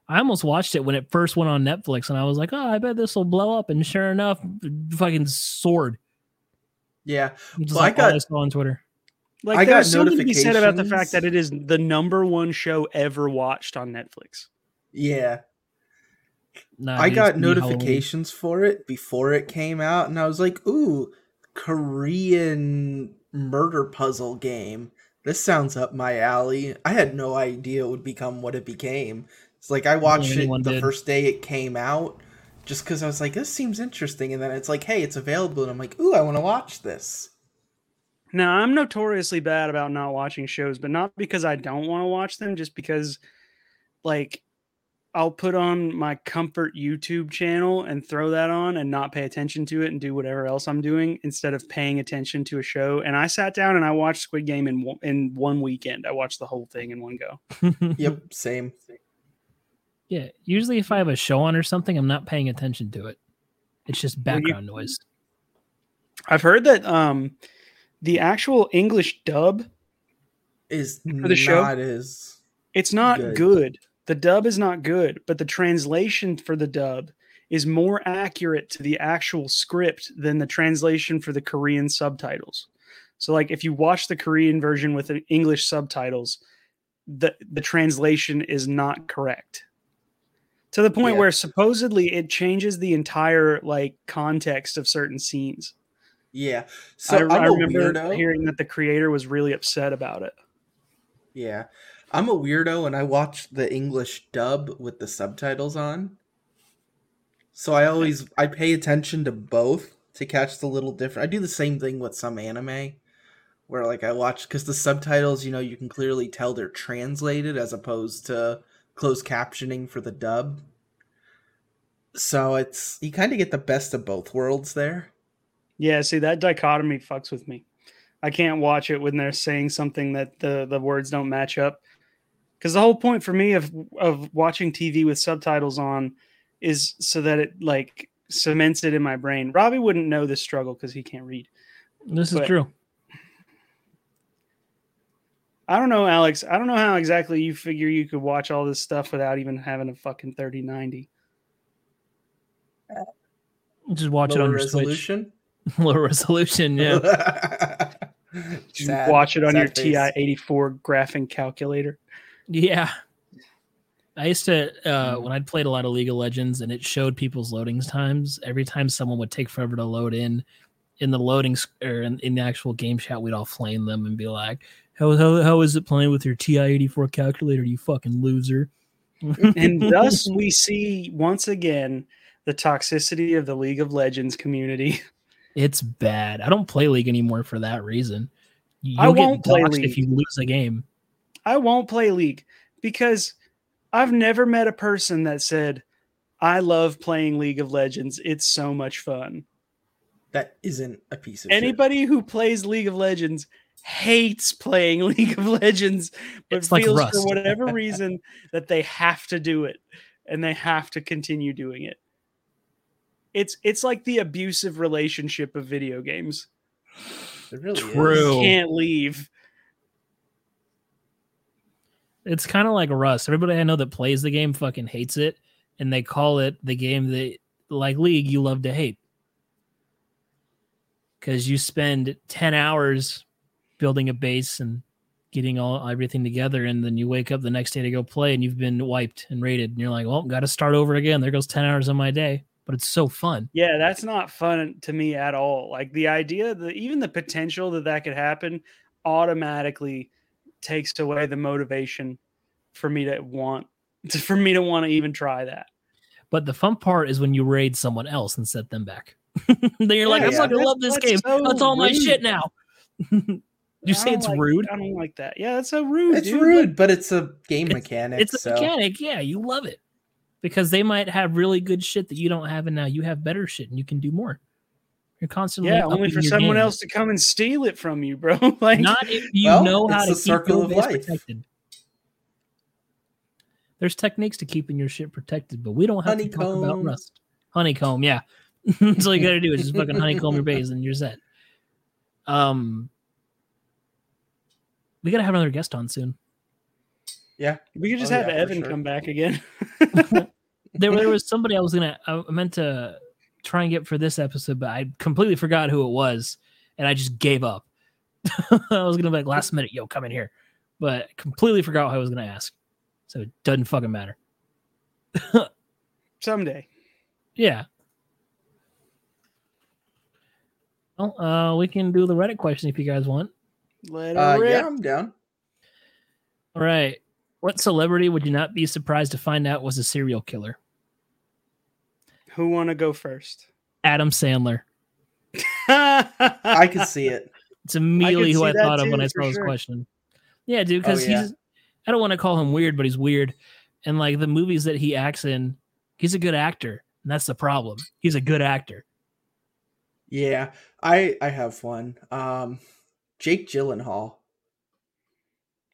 Speaker 1: I almost watched it when it first went on Netflix, and I was like, "Oh, I bet this will blow up." And sure enough, fucking soared.
Speaker 3: Yeah,
Speaker 1: Just
Speaker 3: Well, I
Speaker 1: like I
Speaker 3: got-
Speaker 1: saw on Twitter.
Speaker 2: Like
Speaker 3: I got
Speaker 2: there's something to be said about the fact that it is the number one show ever watched on Netflix.
Speaker 3: yeah.
Speaker 1: Nah,
Speaker 3: I got
Speaker 1: it's Halloween.
Speaker 3: notifications for it before it came out, and I was like, "Ooh, Korean murder puzzle game. This sounds up my alley." I had no idea it would become what it became. It's like I watched it the
Speaker 1: did.
Speaker 3: first day it came out, just because I was like, "This seems interesting," and then it's like, "Hey, it's available," and I'm like, "Ooh, I want to watch this."
Speaker 2: Now, I'm notoriously bad about not watching shows, but not because I don't want to watch them, just because like I'll put on my comfort YouTube channel and throw that on and not pay attention to it and do whatever else I'm doing instead of paying attention to a show. And I sat down and I watched Squid Game in one- in one weekend. I watched the whole thing in one go.
Speaker 3: Yep, same.
Speaker 1: Yeah. Usually, if I have a show on or something, I'm not paying attention to it. It's just
Speaker 2: Well, you-
Speaker 1: background noise.
Speaker 2: I've heard that um the actual English dub
Speaker 3: Is
Speaker 2: For the show?
Speaker 3: not as
Speaker 2: It's not
Speaker 3: Good.
Speaker 2: good. The dub is not good, but the translation for the dub is more accurate to the actual script than the translation for the Korean subtitles. So like if you watch the Korean version with the English subtitles, the the translation is not correct. To the point
Speaker 3: Yeah.
Speaker 2: where supposedly it changes the entire like context of certain scenes.
Speaker 3: yeah. So
Speaker 2: I,
Speaker 3: I'm
Speaker 2: I remember
Speaker 3: weirdo.
Speaker 2: hearing that the creator was really upset about it.
Speaker 3: Yeah. I'm a weirdo and I watch the English dub with the subtitles on. So I always I pay attention to both to catch the little different. I do the same thing with some anime where like I watch cuz the subtitles, you know, you can clearly tell they're translated as opposed to closed captioning for the dub. So it's you kind of get the best of both worlds there.
Speaker 2: Yeah, see that dichotomy fucks with me. I can't watch it when they're saying something that the the words don't match up. Because the whole point for me of of watching TV with subtitles on is so that it like cements it in my brain. Robbie wouldn't know this struggle because he can't read.
Speaker 1: This is true.
Speaker 2: I don't know, Alex. I don't know how exactly you figure you could watch all this stuff without even having a fucking thirty ninety.
Speaker 1: Just watch it on your Switch.
Speaker 3: resolution.
Speaker 1: Low resolution. Yeah.
Speaker 2: Just
Speaker 3: Sad-
Speaker 2: watch it on your
Speaker 3: face.
Speaker 2: TI eighty four graphing calculator.
Speaker 1: Yeah. I used to uh
Speaker 3: Mhm.
Speaker 1: when I'd played a lot of League of Legends and it showed people's loading times. Every time someone would take forever to load in, in the loading s- or in, in the actual game chat, we'd all flame them and be like, "How how how is it playing with your TI eighty four calculator? You fucking loser!"
Speaker 2: and thus we see once again the toxicity of the League of Legends community.
Speaker 1: it's bad. I don't play League anymore for that reason. You'll
Speaker 2: I
Speaker 1: get
Speaker 2: won't play
Speaker 1: doxxed if you lose a game.
Speaker 2: I won't play League because I've never met a person that said, I love playing League of Legends. It's so much fun.
Speaker 3: That isn't a piece of shit.
Speaker 2: Anybody who plays League of Legends hates playing League of Legends, but
Speaker 1: It's like
Speaker 2: feels for whatever reason that they have to do it and they have to continue doing it. it's it's like the abusive relationship of video games.
Speaker 3: It really
Speaker 1: True.
Speaker 2: You can't leave.
Speaker 1: It's kind of like Rust. Everybody I know that plays the game fucking hates it, and they call it the game that, like League, you love to hate. Because you spend 10 hours building a base and getting all everything together, and then you wake up the next day to go play, and you've been wiped and rated, and you're like, well, got to start over again. There goes 10 hours of my day, but it's so fun.
Speaker 2: Yeah, that's not fun to me at all. Like the idea that even the potential that that could happen automatically takes away the motivation for me to want for me to want to even try that.
Speaker 1: But the fun part is when you raid someone else and set them back. then you're like,
Speaker 2: Yeah,
Speaker 1: I
Speaker 2: yeah.
Speaker 1: fucking
Speaker 2: That's-
Speaker 1: love this
Speaker 2: that's
Speaker 1: game.
Speaker 2: so
Speaker 1: That's all my
Speaker 2: rude.
Speaker 1: shit now. you say it's
Speaker 2: like-
Speaker 1: rude.
Speaker 2: I don't like that. Yeah, that's so rude.
Speaker 3: It's
Speaker 2: dude.
Speaker 3: rude, but it's a game
Speaker 1: It's-
Speaker 3: mechanic.
Speaker 1: It's a
Speaker 3: so.
Speaker 1: mechanic. Yeah, you love it because they might have really good shit that you don't have, and now you have better shit and you can do more. You're constantly
Speaker 2: Yeah, only for someone
Speaker 1: game.
Speaker 2: else to come and steal it from you, bro. like
Speaker 1: Not if you
Speaker 3: Well,
Speaker 1: know how
Speaker 3: it's
Speaker 1: to
Speaker 3: the
Speaker 1: keep
Speaker 3: circle
Speaker 1: your
Speaker 3: of
Speaker 1: base
Speaker 3: life.
Speaker 1: protected. There's techniques to keeping your shit protected, but we don't have to talk about rust. Honeycomb, yeah. That's all you gotta do is just fucking honeycomb your base and you're set. Um, we gotta have another guest on soon.
Speaker 3: Yeah.
Speaker 2: we could just
Speaker 3: Oh,
Speaker 2: have
Speaker 3: yeah,
Speaker 2: Evan
Speaker 3: sure.
Speaker 2: come back again.
Speaker 1: There, there was somebody I was gonna, I meant to try and get for this episode, but I completely forgot who it was, and I just gave up. I was gonna be like last minute, yo, come in here, but completely forgot what I was gonna ask. So it doesn't fucking matter.
Speaker 2: Someday.
Speaker 1: Yeah. Well, uh, we can do the Reddit question if you guys want.
Speaker 2: Let
Speaker 3: Uh,
Speaker 2: her rip.
Speaker 3: yeah, I'm down.
Speaker 1: All right. What celebrity would you not be surprised to find out was a serial killer?
Speaker 2: Who want to go first?
Speaker 1: Adam Sandler.
Speaker 3: I
Speaker 2: I
Speaker 3: could see it.
Speaker 1: It's immediately who I
Speaker 2: that
Speaker 1: thought of when I
Speaker 2: for
Speaker 1: saw this question. Yeah, dude, because
Speaker 3: Oh, yeah.
Speaker 1: he's I don't want to call him weird, but he's weird. And like the movies that he acts in, he's a good actor. And that's the problem. He's a good actor.
Speaker 3: Yeah, I I have one. Um, Jake Gyllenhaal.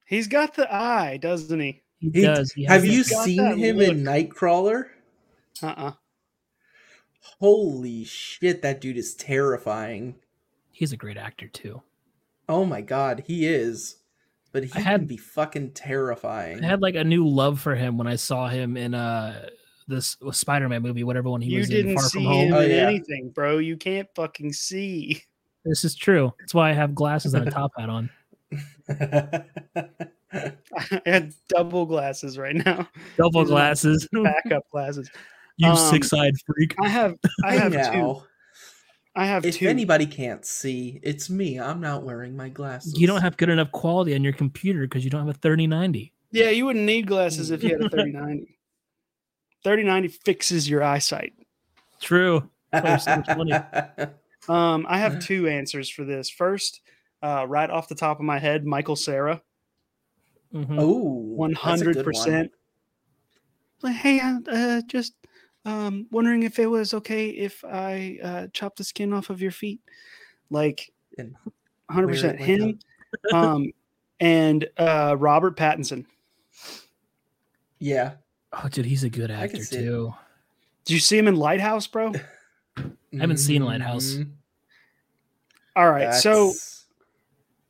Speaker 2: He's got the eye, doesn't he?
Speaker 1: He,
Speaker 3: He-
Speaker 1: does. He
Speaker 3: Have you seen
Speaker 2: that
Speaker 3: him in Nightcrawler?
Speaker 2: Uh-uh.
Speaker 3: Holy shit, that dude is terrifying.
Speaker 1: he's a great actor too.
Speaker 3: Oh my god, he is. But he
Speaker 1: I had-
Speaker 3: can be fucking terrifying.
Speaker 1: I had like a new love for him when I saw him in uh this Spider-Man movie, whatever one he
Speaker 2: You
Speaker 1: was in,
Speaker 2: didn't
Speaker 1: Far
Speaker 2: see
Speaker 1: From Home.
Speaker 2: him
Speaker 3: Oh, yeah.
Speaker 2: anything, bro. You can't fucking see.
Speaker 1: This is true. That's why I have glasses and a top hat on.
Speaker 2: I had double glasses right now.
Speaker 1: Double
Speaker 2: These
Speaker 1: glasses.
Speaker 2: Backup glasses.
Speaker 1: you
Speaker 2: Um,
Speaker 1: six-eyed freak.
Speaker 2: I have I
Speaker 3: Hey
Speaker 2: have two. I have
Speaker 3: if
Speaker 2: two.
Speaker 3: anybody can't see, it's me. I'm not wearing my glasses.
Speaker 1: You don't have good enough quality on your computer because you don't have a 3090.
Speaker 2: Yeah, you wouldn't need glasses if you had a 3090. 3090 fixes your eyesight.
Speaker 1: True. That's why you're so funny.
Speaker 2: Um, I have two answers for this. First, uh, right off the top of my head, Michael Cera,
Speaker 1: Mhm.
Speaker 3: oh,
Speaker 2: one hundred percent. Like, hey, I uh, just um, wondering if it was okay if I uh, chop the skin off of your feet, like
Speaker 3: 100%
Speaker 2: him, um, and uh, Robert Pattinson.
Speaker 3: Yeah,
Speaker 1: Oh, dude, he's a good actor
Speaker 3: see it.
Speaker 1: too.
Speaker 2: Did you see him in Lighthouse, bro?
Speaker 1: I haven't seen Lighthouse.
Speaker 3: Mhm.
Speaker 2: All right, so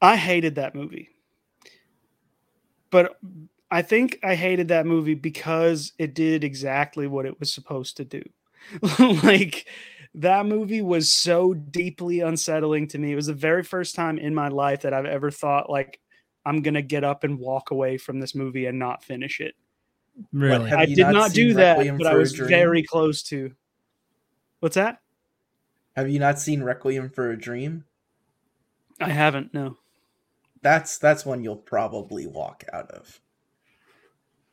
Speaker 2: I hated that movie. But I think I hated that movie because it did exactly what it was supposed to do. like that movie was so deeply unsettling to me. It was the very first time in my life that I've ever thought like I'm going to get up and walk away from this movie and not finish it.
Speaker 1: Really?
Speaker 3: have
Speaker 2: I did
Speaker 3: not
Speaker 2: not do that,
Speaker 3: Requiem
Speaker 2: but I was very close to. What's that?
Speaker 3: have you not seen Requiem for a Dream?
Speaker 2: I haven't. No.
Speaker 3: That's that's one you'll probably walk out of.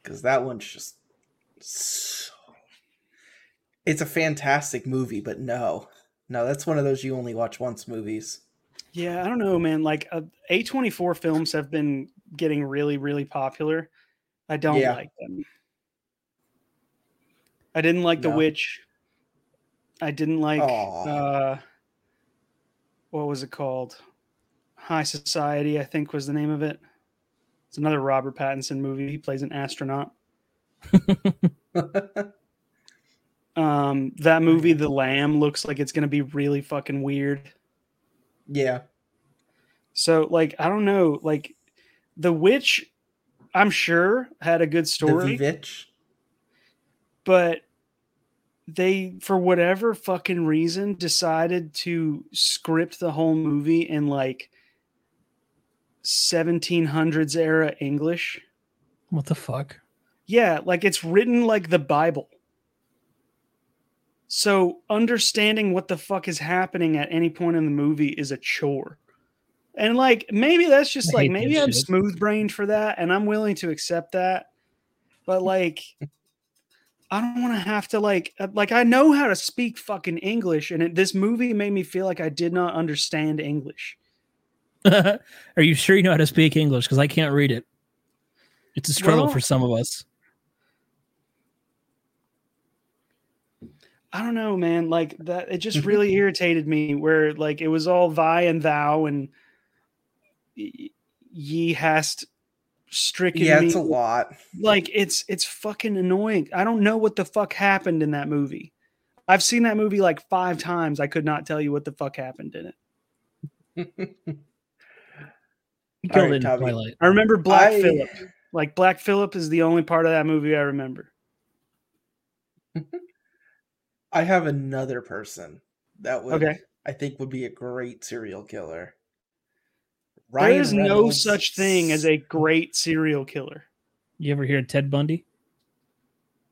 Speaker 3: Because that one's just so... It's a fantastic movie, but no. No, that's one of those you only watch once movies.
Speaker 2: Yeah, I don't know, man. Like uh, A24 films have been getting really, really popular. I don't
Speaker 3: Yeah.
Speaker 2: like them. I didn't like The Witch. I didn't like uh what was it called? High Society, I think was the name of it. It's another Robert Pattinson movie. He plays an astronaut. Um, that movie, The Lamb, looks like it's gonna be really fucking weird.
Speaker 3: Yeah.
Speaker 2: So, like, I don't know, like, The Witch, I'm sure had a good story,
Speaker 3: The Vivitch.
Speaker 2: but they, for whatever fucking reason, decided to script the whole movie in like 1700s era English.
Speaker 1: What the fuck?
Speaker 2: Yeah, like it's written like the Bible. So understanding what the fuck is happening at any point in the movie is a chore. And like maybe that's just
Speaker 1: I
Speaker 2: like maybe I'm smooth brained for that and I'm willing to accept that. But like I don't want to have to like uh, like I know how to speak fucking English and it, this movie made me feel like I did not understand English.
Speaker 1: Are you sure you know how to speak English? Because I can't read it. It's a struggle
Speaker 2: Well-
Speaker 1: for some of us.
Speaker 2: I don't know, man. Like that, it just really irritated me. Where like it was all thy and thou, and ye hast stricken
Speaker 3: Yeah,
Speaker 2: me.
Speaker 3: it's a lot.
Speaker 2: Like it's it's fucking annoying. I don't know what the fuck happened in that movie. I've seen that movie like five times. I could not tell you what the fuck happened in it.
Speaker 1: You killed
Speaker 3: right,
Speaker 1: in Twilight.
Speaker 2: I remember Black
Speaker 3: I-
Speaker 2: Phillip. Like Black Phillip is the only part of that movie I remember.
Speaker 3: I have another person that would
Speaker 2: Okay.
Speaker 3: I think would be a great serial killer.
Speaker 2: There is no such thing as a great serial killer.
Speaker 1: You ever hear of Ted Bundy?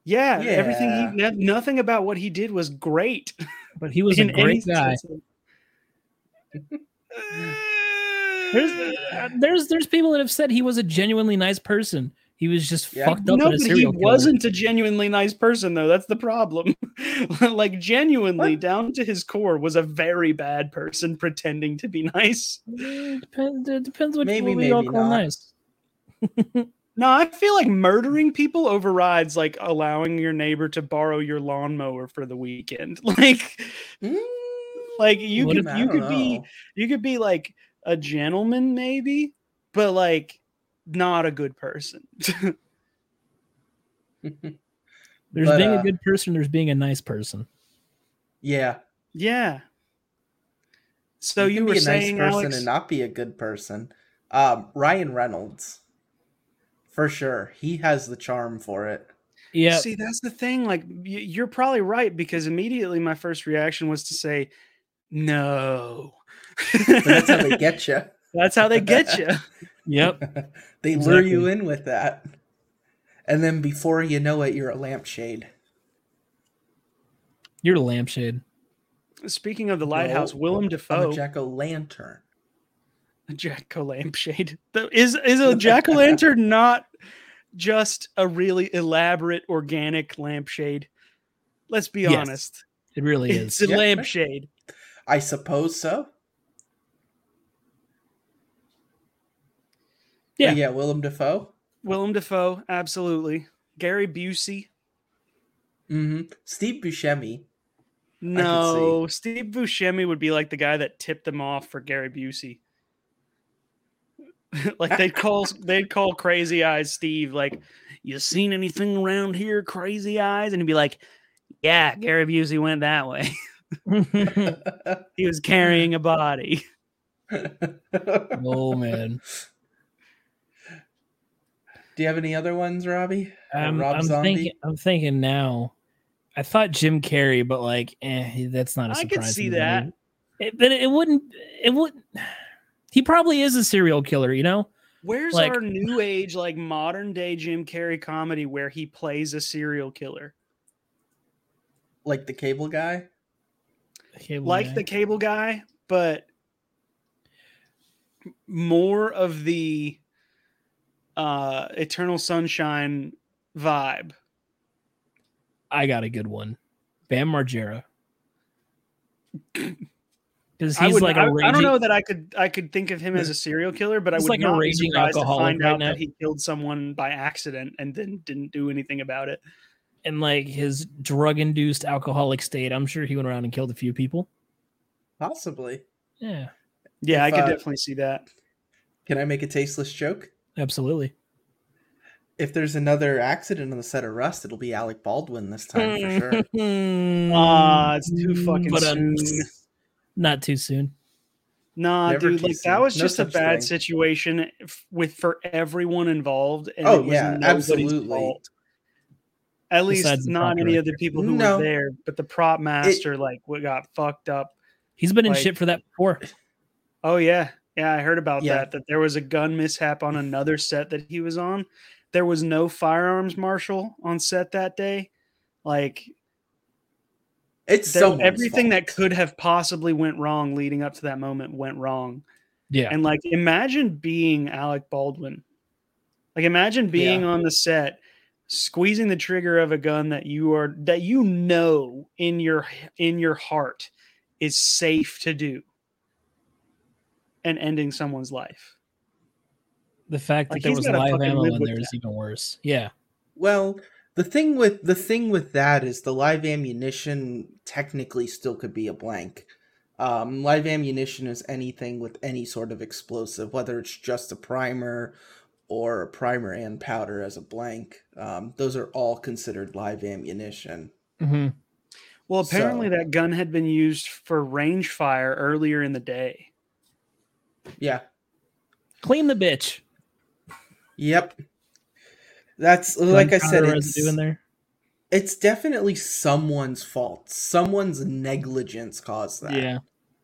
Speaker 2: Yeah, everything he no- nothing about what he did was great.
Speaker 1: But he was a great guy. There's, uh, there's there's people that have said he was a genuinely nice person. He was just
Speaker 3: Yeah.
Speaker 1: fucked up
Speaker 2: no,
Speaker 1: in a
Speaker 2: but he
Speaker 1: killer.
Speaker 2: wasn't a genuinely nice person, though. That's the problem. like, genuinely,
Speaker 3: What?
Speaker 2: down to his core, was a very bad person pretending to be nice.
Speaker 1: Depends, it depends what,
Speaker 3: Maybe,
Speaker 1: we all
Speaker 3: maybe
Speaker 1: call nice.
Speaker 2: No, I feel like murdering people overrides like allowing your neighbor to borrow your lawnmower for the weekend. Like,
Speaker 3: Mm,
Speaker 2: like you could you could be you could be like a gentleman maybe, but like not a good person.
Speaker 1: There's
Speaker 3: But,
Speaker 1: being
Speaker 3: uh,
Speaker 1: a good person. There's being a nice person.
Speaker 3: yeah.
Speaker 2: yeah. So you,
Speaker 3: can
Speaker 2: were
Speaker 3: be a
Speaker 2: saying,
Speaker 3: nice person
Speaker 2: Alex,
Speaker 3: and not be a good person. Um, Ryan Reynolds, for sure, he has the charm for it.
Speaker 1: Yeah,
Speaker 2: See, that's the thing. Like, you're probably right because immediately my first reaction was to say, no.
Speaker 3: But that's how they get you.
Speaker 2: That's how they get you.
Speaker 1: yep.
Speaker 3: they lure you in with that, and then before you know it, you're a lampshade.
Speaker 1: You're a lampshade.
Speaker 2: Speaking of the lighthouse,
Speaker 3: No,
Speaker 2: Willem
Speaker 3: I'm
Speaker 2: Dafoe,
Speaker 3: a jack o' lantern.
Speaker 2: A jack o' lampshade. The- Is is a jack o' lantern not just a really elaborate organic lampshade? Let's be
Speaker 1: Yes,
Speaker 2: honest.
Speaker 1: It really
Speaker 2: It's
Speaker 1: is.
Speaker 2: a
Speaker 3: Yeah.
Speaker 2: lampshade.
Speaker 3: I suppose so.
Speaker 1: Yeah.
Speaker 3: But yeah, Willem Dafoe.
Speaker 2: Willem Dafoe, absolutely. Gary Busey.
Speaker 3: Mm-hmm. Steve Buscemi.
Speaker 2: No, Steve Buscemi would be like the guy that tipped them off for Gary Busey. like they'd call they'd call Crazy Eyes Steve like, "You seen anything around here, Crazy Eyes?" And he'd be like, "Yeah, Gary Busey went that way. he was carrying a body."
Speaker 1: oh man.
Speaker 3: Do you have any other ones, Robbie?
Speaker 1: Um,
Speaker 3: Rob
Speaker 1: I'm
Speaker 3: Zombie?
Speaker 1: thinking. I'm thinking now. I thought Jim Carrey, but like, eh, that's not a
Speaker 2: I
Speaker 1: surprise.
Speaker 2: I could see that.
Speaker 1: It, but it wouldn't. It wouldn't. He probably is a serial killer. You know.
Speaker 2: Where's
Speaker 1: Like-
Speaker 2: our new age, like modern day Jim Carrey comedy where he plays a serial killer?
Speaker 3: Like the cable guy?
Speaker 1: Okay, well,
Speaker 2: like
Speaker 1: yeah.
Speaker 2: the cable guy, but more of the uh Eternal Sunshine vibe.
Speaker 1: I got a good one. Bam Margera. Because
Speaker 2: I,
Speaker 1: he's
Speaker 2: would,
Speaker 1: like
Speaker 2: I,
Speaker 1: a
Speaker 2: I
Speaker 1: raging,
Speaker 2: don't know that I could I could think of him as a serial killer, but I would
Speaker 1: like a
Speaker 2: not be
Speaker 1: raging
Speaker 2: surprised to
Speaker 1: alcoholic
Speaker 2: find
Speaker 1: right
Speaker 2: out
Speaker 1: now.
Speaker 2: that he killed someone by accident and then didn't do anything about it.
Speaker 1: in like his drug induced alcoholic state. I'm sure he went around and killed a few people.
Speaker 3: Possibly.
Speaker 1: Yeah,
Speaker 2: Yeah, I could
Speaker 3: uh,
Speaker 2: definitely see that.
Speaker 3: Can I make a tasteless joke?
Speaker 1: Absolutely.
Speaker 3: if there's another accident on the set of Rust, it'll be Alec Baldwin this time for sure.
Speaker 2: Ah, it's too fucking
Speaker 1: But, um,
Speaker 2: soon.
Speaker 1: Not too soon.
Speaker 2: Nah,
Speaker 3: Never
Speaker 2: dude, like
Speaker 3: soon.
Speaker 2: that was
Speaker 3: No
Speaker 2: just a bad
Speaker 3: thing.
Speaker 2: situation f- with for everyone involved. And
Speaker 3: Oh,
Speaker 2: it was
Speaker 3: yeah, absolutely.
Speaker 2: fault. At least
Speaker 1: Besides
Speaker 2: not
Speaker 1: prop
Speaker 2: any of the people who
Speaker 3: No.
Speaker 2: were there, but the prop master, like, what got fucked up.
Speaker 1: He's been in
Speaker 2: Like-
Speaker 1: shit for that before.
Speaker 2: Oh yeah, yeah, I heard about
Speaker 3: Yeah.
Speaker 2: that. That there was a gun mishap on another set that he was on. There was no firearms marshal on set that day. Like
Speaker 3: It's
Speaker 2: so
Speaker 3: someone's
Speaker 2: everything that could have possibly went wrong leading up to that moment went wrong.
Speaker 1: Yeah.
Speaker 2: And like imagine being Alec Baldwin. Like imagine being
Speaker 3: Yeah.
Speaker 2: on the set squeezing the trigger of a gun that you are that you know in your in your heart is safe to do and ending someone's life.
Speaker 1: The fact that there was live
Speaker 2: fucking
Speaker 1: ammo in there is
Speaker 2: that.
Speaker 1: even worse. Yeah.
Speaker 3: Well, the thing with the thing with that is the live ammunition technically still could be a blank. Um, live ammunition is anything with any sort of explosive, whether it's just a primer or a primer and powder as a blank. Um, those are all considered live ammunition.
Speaker 1: hmm
Speaker 2: Well, apparently
Speaker 3: So-
Speaker 2: that gun had been used for range fire earlier in the day.
Speaker 3: Yeah.
Speaker 1: Clean the bitch.
Speaker 3: Yep. That's like I said. It's,
Speaker 1: residue in there.
Speaker 3: it's definitely someone's fault. Someone's negligence caused that.
Speaker 1: Yeah.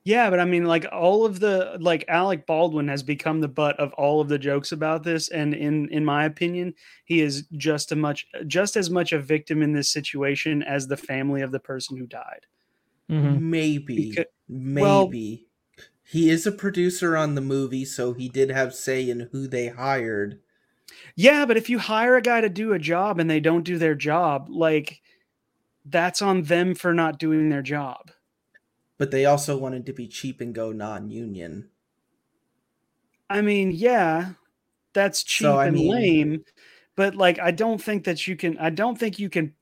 Speaker 2: Yeah, but I mean, like all of the like Alec Baldwin has become the butt of all of the jokes about this, and in in my opinion, he is just a much just as much a victim in this situation as the family of the person who died.
Speaker 1: hmm
Speaker 3: Maybe.
Speaker 2: Becau- well-
Speaker 3: maybe. He is a producer on the movie, so he did have say in who they hired.
Speaker 2: Yeah, but if you hire a guy to do a job and they don't do their job, like that's on them for not doing their job.
Speaker 3: But they also wanted to be cheap and go non-union.
Speaker 2: I mean, yeah, that's cheap
Speaker 3: So,
Speaker 2: and
Speaker 3: mean-
Speaker 2: lame, but like I don't think that you can I don't think you can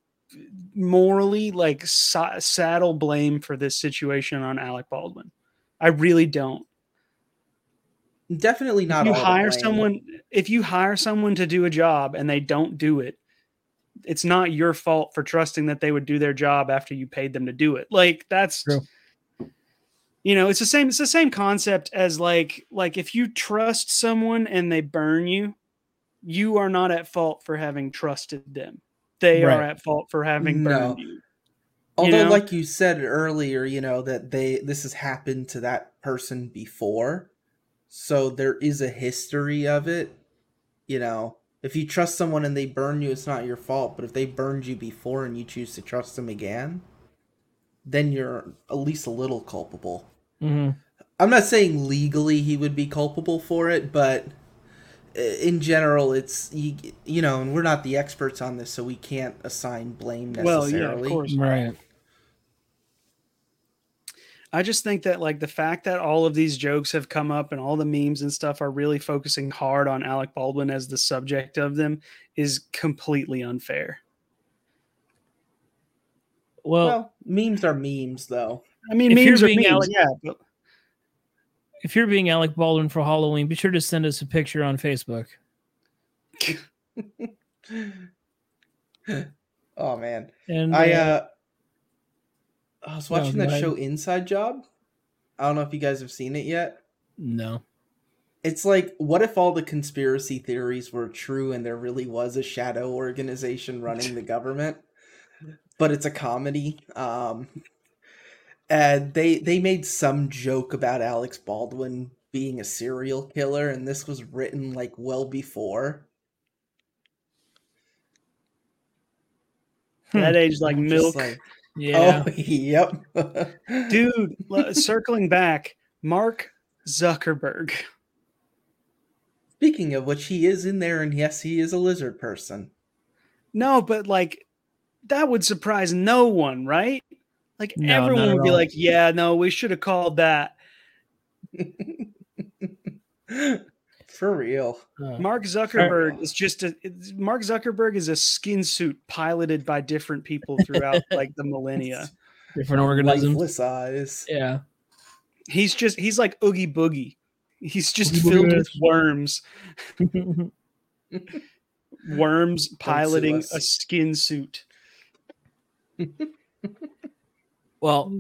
Speaker 2: morally like sa- saddle blame for this situation on Alec Baldwin. I really don't.
Speaker 3: Definitely not.
Speaker 2: if you
Speaker 3: all
Speaker 2: hire someone if you hire someone to do a job and they don't do it, it's not your fault for trusting that they would do their job after you paid them to do it. Like that's
Speaker 1: True.
Speaker 2: you know, it's the same it's the same concept as like like if you trust someone and they burn you, you are not at fault for having trusted them. They are at fault for having
Speaker 3: No.
Speaker 2: burned you.
Speaker 3: Although,
Speaker 2: know?
Speaker 3: like you said earlier, you know that they this has happened to that person before, so there is a history of it. You know, if you trust someone and they burn you, it's not your fault. But if they burned you before and you choose to trust them again, then you're at least a little culpable.
Speaker 1: hmm
Speaker 3: I'm not saying legally he would be culpable for it, but Uh, in general, it's you, you know, and we're not the experts on this, so we can't assign blame
Speaker 2: Well,
Speaker 3: necessarily.
Speaker 2: yeah, of course.
Speaker 1: Right.
Speaker 2: I just think that like the fact that all of these jokes have come up and all the memes and stuff are really focusing hard on Alec Baldwin as the subject of them is completely unfair.
Speaker 1: Well,
Speaker 3: Well, memes are memes, though.
Speaker 2: I mean,
Speaker 1: If you're
Speaker 2: memes are
Speaker 1: being
Speaker 2: memes,
Speaker 1: Alec-
Speaker 2: yeah. But
Speaker 1: if you're being Alec Baldwin for Halloween, be sure to send us a picture on Facebook.
Speaker 3: oh man,
Speaker 1: And
Speaker 3: I
Speaker 1: uh,
Speaker 3: uh, I was watching
Speaker 1: go
Speaker 3: that show Inside Job. I don't know if you guys have seen it yet.
Speaker 1: no.
Speaker 3: It's like, what if all the conspiracy theories were true and there really was a shadow organization running the government? But it's a comedy. Um, and they they made some joke about Alex Baldwin being a serial killer, and this was written like well before. Hmm.
Speaker 2: that age like milk.
Speaker 3: like,
Speaker 1: Yeah.
Speaker 3: Oh, yep.
Speaker 2: Dude, circling back, Mark Zuckerberg.
Speaker 3: Speaking of which, he is in there, and yes, he is a lizard person.
Speaker 2: No, but like that would surprise no one, right? Like
Speaker 1: No,
Speaker 2: everyone would be
Speaker 1: all.
Speaker 2: like, "Yeah, no, we should have called that."
Speaker 3: For real.
Speaker 1: Uh,
Speaker 2: Mark Zuckerberg is just a it's- Mark Zuckerberg is a skin suit piloted by different people throughout like the millennia.
Speaker 1: different organisms.
Speaker 3: Lifeless eyes.
Speaker 1: Yeah.
Speaker 2: He's just he's like Oogie Boogie. He's just
Speaker 1: Oogie
Speaker 2: filled
Speaker 1: Boogie.
Speaker 2: with worms. worms piloting a skin suit.
Speaker 1: Well,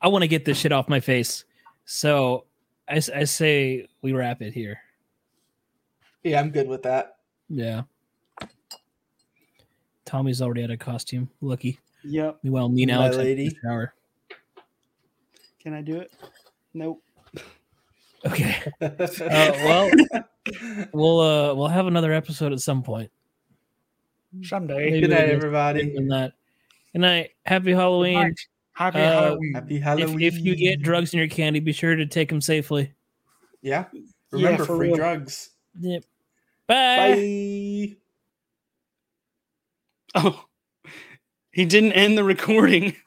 Speaker 1: I want to get this shit off my face. So I say we wrap it here.
Speaker 3: Yeah, I'm good with that.
Speaker 1: Yeah. Tommy's already had a costume. Lucky.
Speaker 2: Yep.
Speaker 1: Meanwhile, me and
Speaker 3: My
Speaker 1: Alex have to
Speaker 3: lady.
Speaker 1: shower.
Speaker 2: Can I do it? Nope.
Speaker 1: Okay. Uh, well, we'll uh we'll have another episode at some point.
Speaker 2: Someday.
Speaker 1: Maybe
Speaker 3: good night, everybody.
Speaker 1: And that. Good night. Happy Halloween.
Speaker 2: Happy
Speaker 1: Uh,
Speaker 2: Halloween.
Speaker 3: Happy
Speaker 1: If,
Speaker 3: Halloween.
Speaker 1: if you get drugs in your candy, be sure to take them safely.
Speaker 3: yeah,
Speaker 2: Yeah,
Speaker 3: remember
Speaker 2: for
Speaker 3: free
Speaker 2: real.
Speaker 3: drugs.
Speaker 1: Yep. Bye.
Speaker 3: Bye.
Speaker 2: Oh, he didn't end the recording.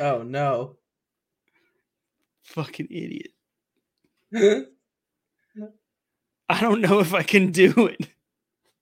Speaker 3: Oh no.
Speaker 2: Fucking idiot. I don't know if I can do it.